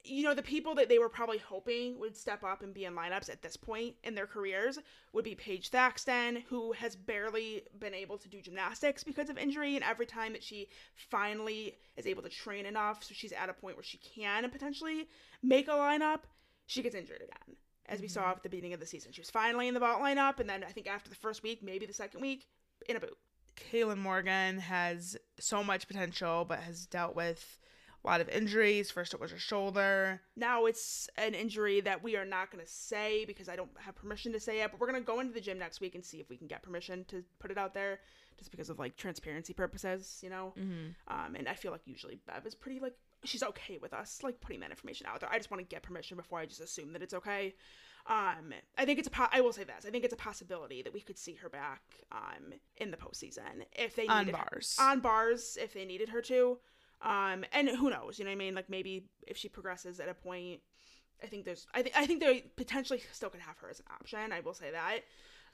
You know, the people that they were probably hoping would step up and be in lineups at this point in their careers would be Paige Thaxton, who has barely been able to do gymnastics because of injury. And every time that she finally is able to train enough, so she's at a point where she can potentially make a lineup, she gets injured again. As we saw mm-hmm. at the beginning of the season, she was finally in the vault lineup, and then I think after the first week, maybe the second week, in a boot. Kaylin Morgan has so much potential, but has dealt with a lot of injuries. First, it was her shoulder. Now it's an injury that we are not going to say because I don't have permission to say it, but we're going to go into the gym next week and see if we can get permission to put it out there just because of like transparency purposes, you know? Mm-hmm. Um, and I feel like usually Bev is pretty like, she's okay with us like putting that information out there. I just want to get permission before I just assume that it's okay. Um, I think it's a po- I will say this. I think it's a possibility that we could see her back um in the postseason if they On needed bars. on bars if they needed her to. Um, and who knows? You know what I mean? Like maybe if she progresses at a point, I think there's I think I think they potentially still could have her as an option. I will say that.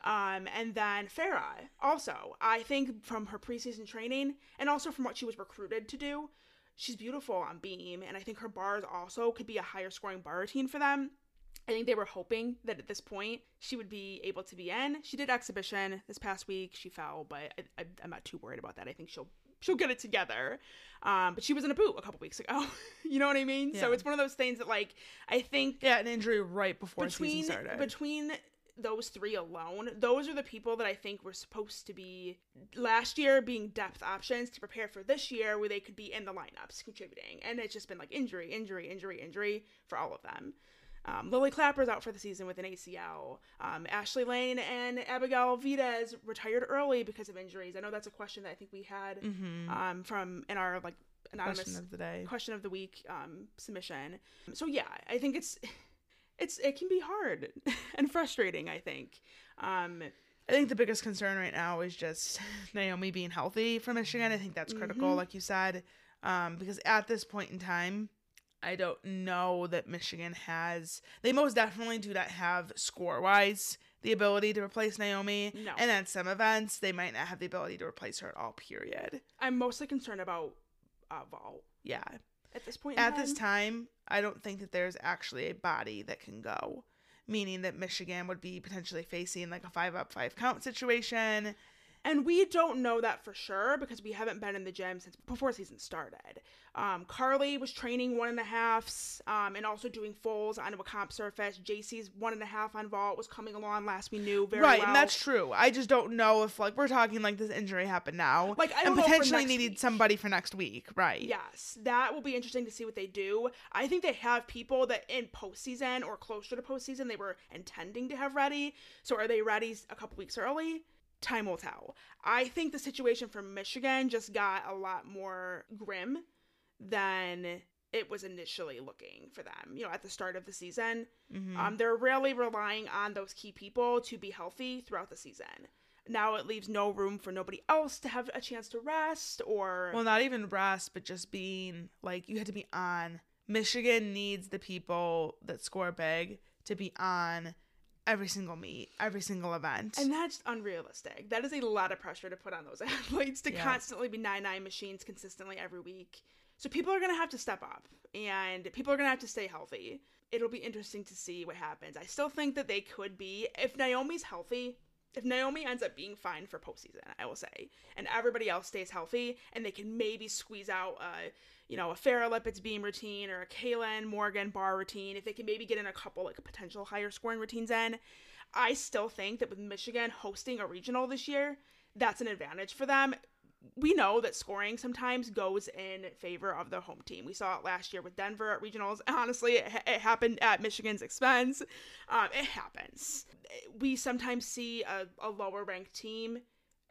Um, and then Farah also, I think from her preseason training and also from what she was recruited to do, she's beautiful on beam, and I think her bars also could be a higher scoring bar routine for them. I think they were hoping that at this point she would be able to be in. She did exhibition this past week. She fell, but I, I'm not too worried about that. I think she'll she'll get it together. Um, but she was in a boot a couple weeks ago. you know what I mean? So it's one of those things that like I think Yeah, an injury right before between season started. between those three alone, those are the people that I think were supposed to be last year being depth options to prepare for this year where they could be in the lineups contributing. And it's just been like injury, injury, injury, injury for all of them. Um, Lily Clapper's out for the season with an ACL. Um, Ashley Lane and Abigail Vides retired early because of injuries. I know that's a question that I think we had um, from in our like anonymous Question of the day. question of the week um, submission. So yeah, I think it's it's it can be hard and frustrating. I think. Um, I think the biggest concern right now is just Naomi being healthy for Michigan. I think that's critical, Mm-hmm. like you said, um, because at this point in time, I don't know that Michigan has. They most definitely do not have score wise the ability to replace Naomi. No. And at some events, they might not have the ability to replace her at all. Period. I'm mostly concerned about uh, Vol Yeah. at this point. in At this time. time, I don't think that there's actually a body that can go, meaning that Michigan would be potentially facing like a five up, five count situation. And we don't know that for sure because we haven't been in the gym since before season started. Um, Carly was training one and a halfs um, and also doing fulls onto a comp surface. JC's one and a half on vault was coming along last we knew very right, well. and that's true. I just don't know if like we're talking like this injury happened now, Like, I and don't know for potentially needed week. somebody for next week, right? Yes, that will be interesting to see what they do. I think they have people that in postseason or closer to postseason they were intending to have ready. So are they ready a couple weeks early? Time will tell. I think the situation for Michigan just got a lot more grim than it was initially looking for them. You know, at the start of the season, Mm-hmm. um, they're really relying on those key people to be healthy throughout the season. Now it leaves no room for nobody else to have a chance to rest or Well, not even rest, but just being like you had to be on. Michigan needs the people that score big to be on every single meet, every single event. And that's unrealistic. That is a lot of pressure to put on those athletes to Yeah. constantly be 9 9 machines consistently every week. So people are going to have to step up and people are going to have to stay healthy. It'll be interesting to see what happens. I still think that they could be, if Naomi's healthy, if Naomi ends up being fine for postseason, I will say, and everybody else stays healthy, and they can maybe squeeze out a, you know, a Farrah Lipids beam routine or a Kaylin Morgan bar routine, if they can maybe get in a couple like potential higher scoring routines in, I still think that with Michigan hosting a regional this year, that's an advantage for them. We know that scoring sometimes goes in favor of the home team. We saw it last year with Denver at regionals. Honestly, it, it happened at Michigan's expense. Um, it happens. We sometimes see a, a lower ranked team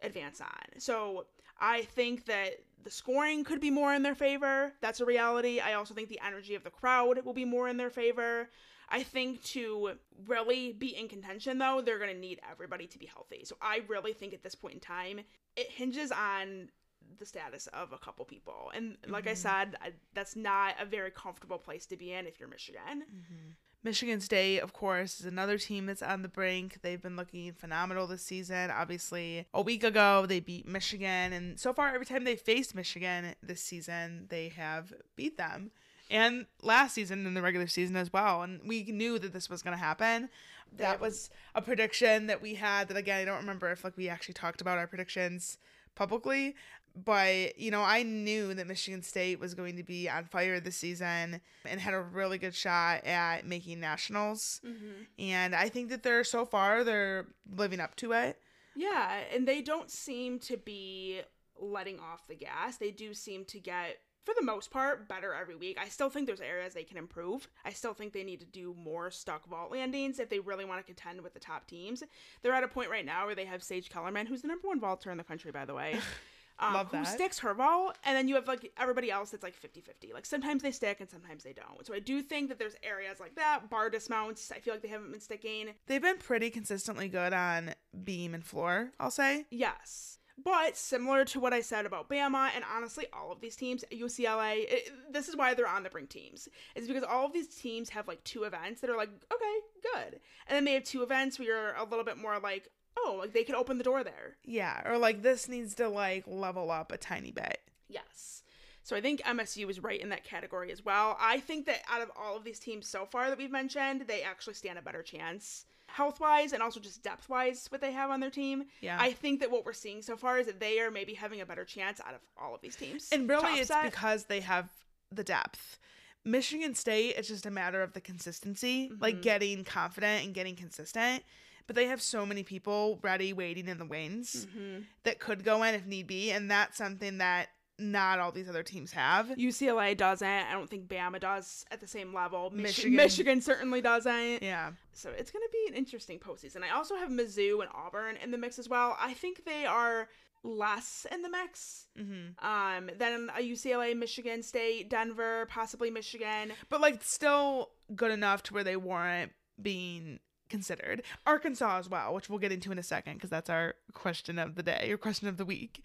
advance on. So I think that the scoring could be more in their favor. That's a reality. I also think the energy of the crowd will be more in their favor. I think to really be in contention, though, they're going to need everybody to be healthy. So I really think at this point in time, it hinges on the status of a couple people. And like I mm-hmm. said, I, that's not a very comfortable place to be in if you're Michigan. Mm-hmm. Michigan State, of course, is another team that's on the brink. They've been looking phenomenal this season. Obviously, a week ago, they beat Michigan. And so far, every time they faced Michigan this season, they have beat them. And last season in the regular season as well. And we knew that this was going to happen. That was a prediction that we had that, again, I don't remember if like we actually talked about our predictions publicly. But, you know, I knew that Michigan State was going to be on fire this season and had a really good shot at making nationals. Mm-hmm. And I think that they're so far, they're living up to it. Yeah, and they don't seem to be letting off the gas. They do seem to get, for the most part, better every week. I still think there's areas they can improve. I still think they need to do more stuck vault landings if they really want to contend with the top teams. They're at a point right now where they have Sage Kellerman, who's the number one vaulter in the country, by the way. Um, Love who sticks her vault, and then you have like everybody else that's like 50 50. Like sometimes they stick and sometimes they don't. So I do think that there's areas like that. Bar dismounts, I feel like they haven't been sticking. They've been pretty consistently good on beam and floor, I'll say. Yes. But similar to what I said about Bama and honestly all of these teams, UCLA, it, this is why they're on the brink teams. It's because all of these teams have like two events that are like, okay, good. And then they have two events where you're a little bit more like, oh, like they could open the door there. Yeah, or like this needs to like level up a tiny bit. Yes. So I think MSU is right in that category as well. I think that out of all of these teams so far that we've mentioned, they actually stand a better chance health wise and also just depth wise what they have on their team. Yeah. I think that what we're seeing so far is that they are maybe having a better chance out of all of these teams. And really, it's because they have the depth. Michigan State, it's just a matter of the consistency, like Mhm. getting confident and getting consistent. But they have so many people ready, waiting in the wings Mhm. that could go in if need be. And that's something that not all these other teams have. UCLA doesn't. I don't think Bama does at the same level. Michi- Michigan- Michigan certainly doesn't. Yeah. So it's going to be an interesting postseason. I also have Mizzou and Auburn in the mix as well. I think they are less in the mix hmm um, than a UCLA, Michigan State, Denver, possibly Michigan. But like still good enough to where they warrant being considered. Arkansas as well, which we'll get into in a second because that's our question of the day or question of the week.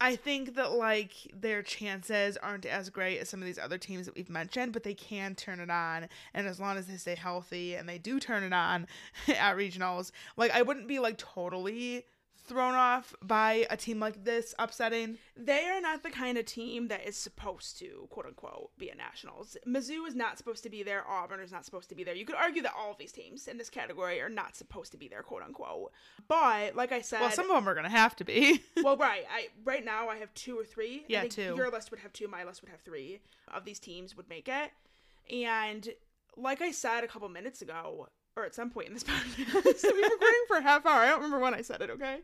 I think that like their chances aren't as great as some of these other teams that we've mentioned, but they can turn it on. And as long as they stay healthy and they do turn it on at regionals, like I wouldn't be like totally thrown off by a team like this upsetting. They are not the kind of team that is supposed to, quote unquote, be at nationals. Mizzou is not supposed to be there. Auburn is not supposed to be there. You could argue that all of these teams in this category are not supposed to be there, quote unquote. But like I said, Well, some of them are gonna have to be. well, right. I right now I have two or three. Yeah, I think two. Your list would have two. My list would have three. Of these teams would make it. And like I said a couple minutes ago, or at some point in this podcast, we've been recording for a half hour. I don't remember when I said it. Okay.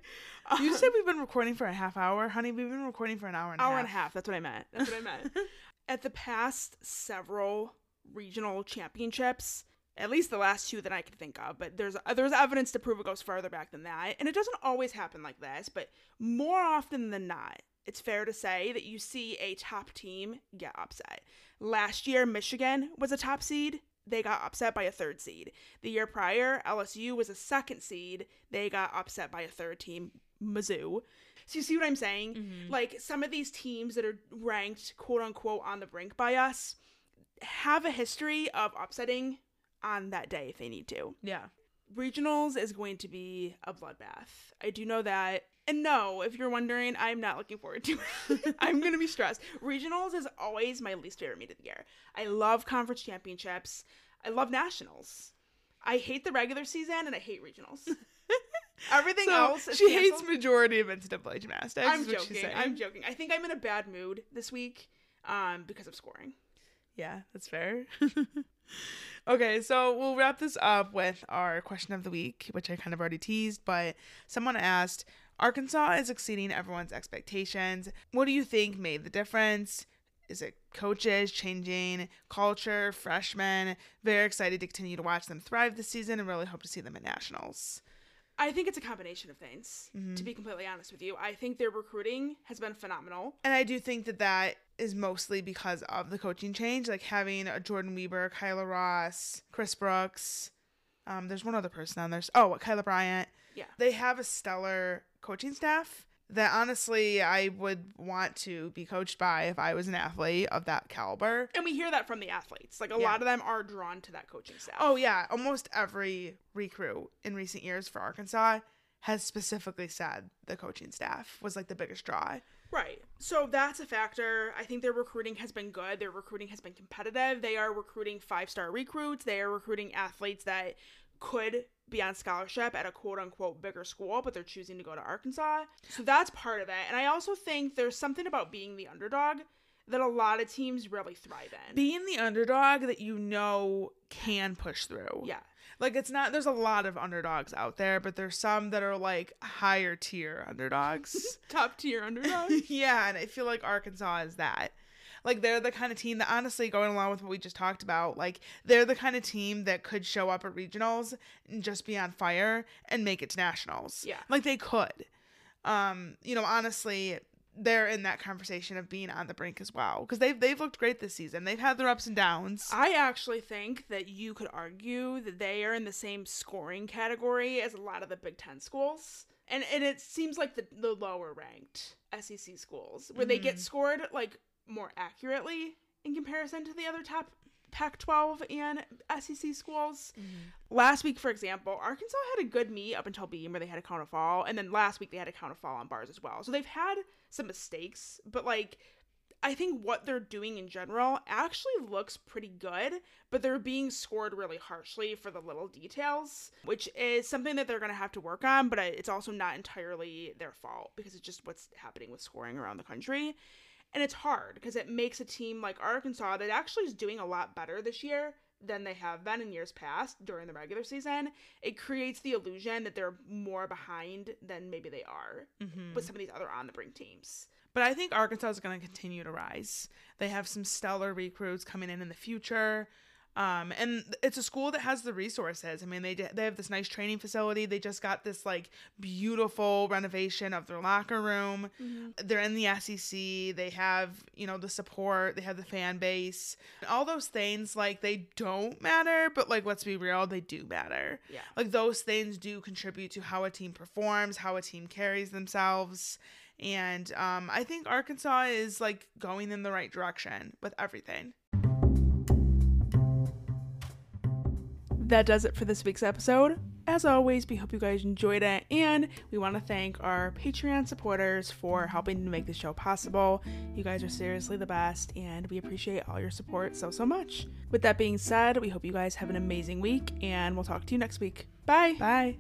you Um, said we've been recording for a half hour, honey. We've been recording for an hour and a hour half. and a half. That's what I meant. That's what I meant. At the past several regional championships, at least the last two that I can think of, but there's there's evidence to prove it goes farther back than that, and it doesn't always happen like this, but more often than not, it's fair to say that you see a top team get upset. Last year, Michigan was a top seed. They got upset by a third seed. The year prior, LSU was a second seed. They got upset by a third team, Mizzou. So you see what I'm saying? Mhm. Like some of these teams that are ranked quote unquote on the brink by us have a history of upsetting on that day if they need to. Yeah. Regionals is going to be a bloodbath. I do know that. And no, if you're wondering, I'm not looking forward to it. I'm going to be stressed. Regionals is always my least favorite meet of the year. I love conference championships. I love nationals. I hate the regular season and I hate regionals. Everything So else is she hates canceled. majority of NCAA gymnastics. I'm is what she's joking. I'm joking. I think I'm in a bad mood this week um, because of scoring. Yeah, that's fair. okay, so we'll wrap this up with our question of the week, which I kind of already teased, but someone asked Arkansas is exceeding everyone's expectations. What do you think made the difference? Is it coaches changing culture, freshmen? Very excited to continue to watch them thrive this season and really hope to see them at nationals. I think it's a combination of things, Mhm. to be completely honest with you. I think their recruiting has been phenomenal. And I do think that that is mostly because of the coaching change, like having a Jordyn Wieber, Kyla Ross, Chris Brooks. Um, there's one other person on there. Oh, what Kyla Bryant. Yeah. They have a stellar coaching staff that honestly I would want to be coached by if I was an athlete of that caliber. And we hear that from the athletes. Like a Yeah. lot of them are drawn to that coaching staff. Oh yeah, almost every recruit in recent years for Arkansas has specifically said the coaching staff was like the biggest draw. Right. So that's a factor. I think their recruiting has been good. Their recruiting has been competitive. They are recruiting five star recruits. They are recruiting athletes that could be on scholarship at a quote unquote bigger school, but they're choosing to go to Arkansas. So that's part of it. And I also think there's something about being the underdog that a lot of teams really thrive in. being the underdog that you know can push through. yeah. Like it's not there's a lot of underdogs out there, but there's some that are like higher tier underdogs. Top tier underdog. yeah, and I feel like Arkansas is that. Like they're the kind of team that honestly going along with what we just talked about, like they're the kind of team that could show up at regionals and just be on fire and make it to nationals. Yeah. Like they could. Um, you know, honestly, they're in that conversation of being on the brink as well because they've they've looked great this season. They've had their ups and downs. I actually think that you could argue that they are in the same scoring category as a lot of the Big Ten schools. And, and it seems like the, the lower ranked SEC schools, where they get scored like more accurately in comparison to the other top Pac 12 and SEC schools. Mm-hmm. Last week, for example, Arkansas had a good meet up until Beam where they had a count of fall. And then last week they had a count of fall on bars as well. So they've had some mistakes, but like I think what they're doing in general actually looks pretty good, but they're being scored really harshly for the little details, which is something that they're going to have to work on, but uh, it's also not entirely their fault because it's just what's happening with scoring around the country. And it's hard because it makes a team like Arkansas that actually is doing a lot better this year than they have been in years past during the regular season. It creates the illusion that they're more behind than maybe they are Mhm. with some of these other on the brink teams. But I think Arkansas is going to continue to rise. They have some stellar recruits coming in in the future. Um, and it's a school that has the resources. I mean, they they have this nice training facility. They just got this like beautiful renovation of their locker room. They're in the SEC. They have you know the support. They have the fan base. All those things like they don't matter, but like let's be real, they do matter. Yeah. Like those things do contribute to how a team performs, how a team carries themselves. And um, I think Arkansas is like going in the right direction with everything. That does it for this week's episode. As always, we hope you guys enjoyed it, and we want to thank our Patreon supporters for helping to make the show possible. You guys are seriously the best, and we appreciate all your support so, so much. With that being said, we hope you guys have an amazing week, and we'll talk to you next week. Bye. Bye.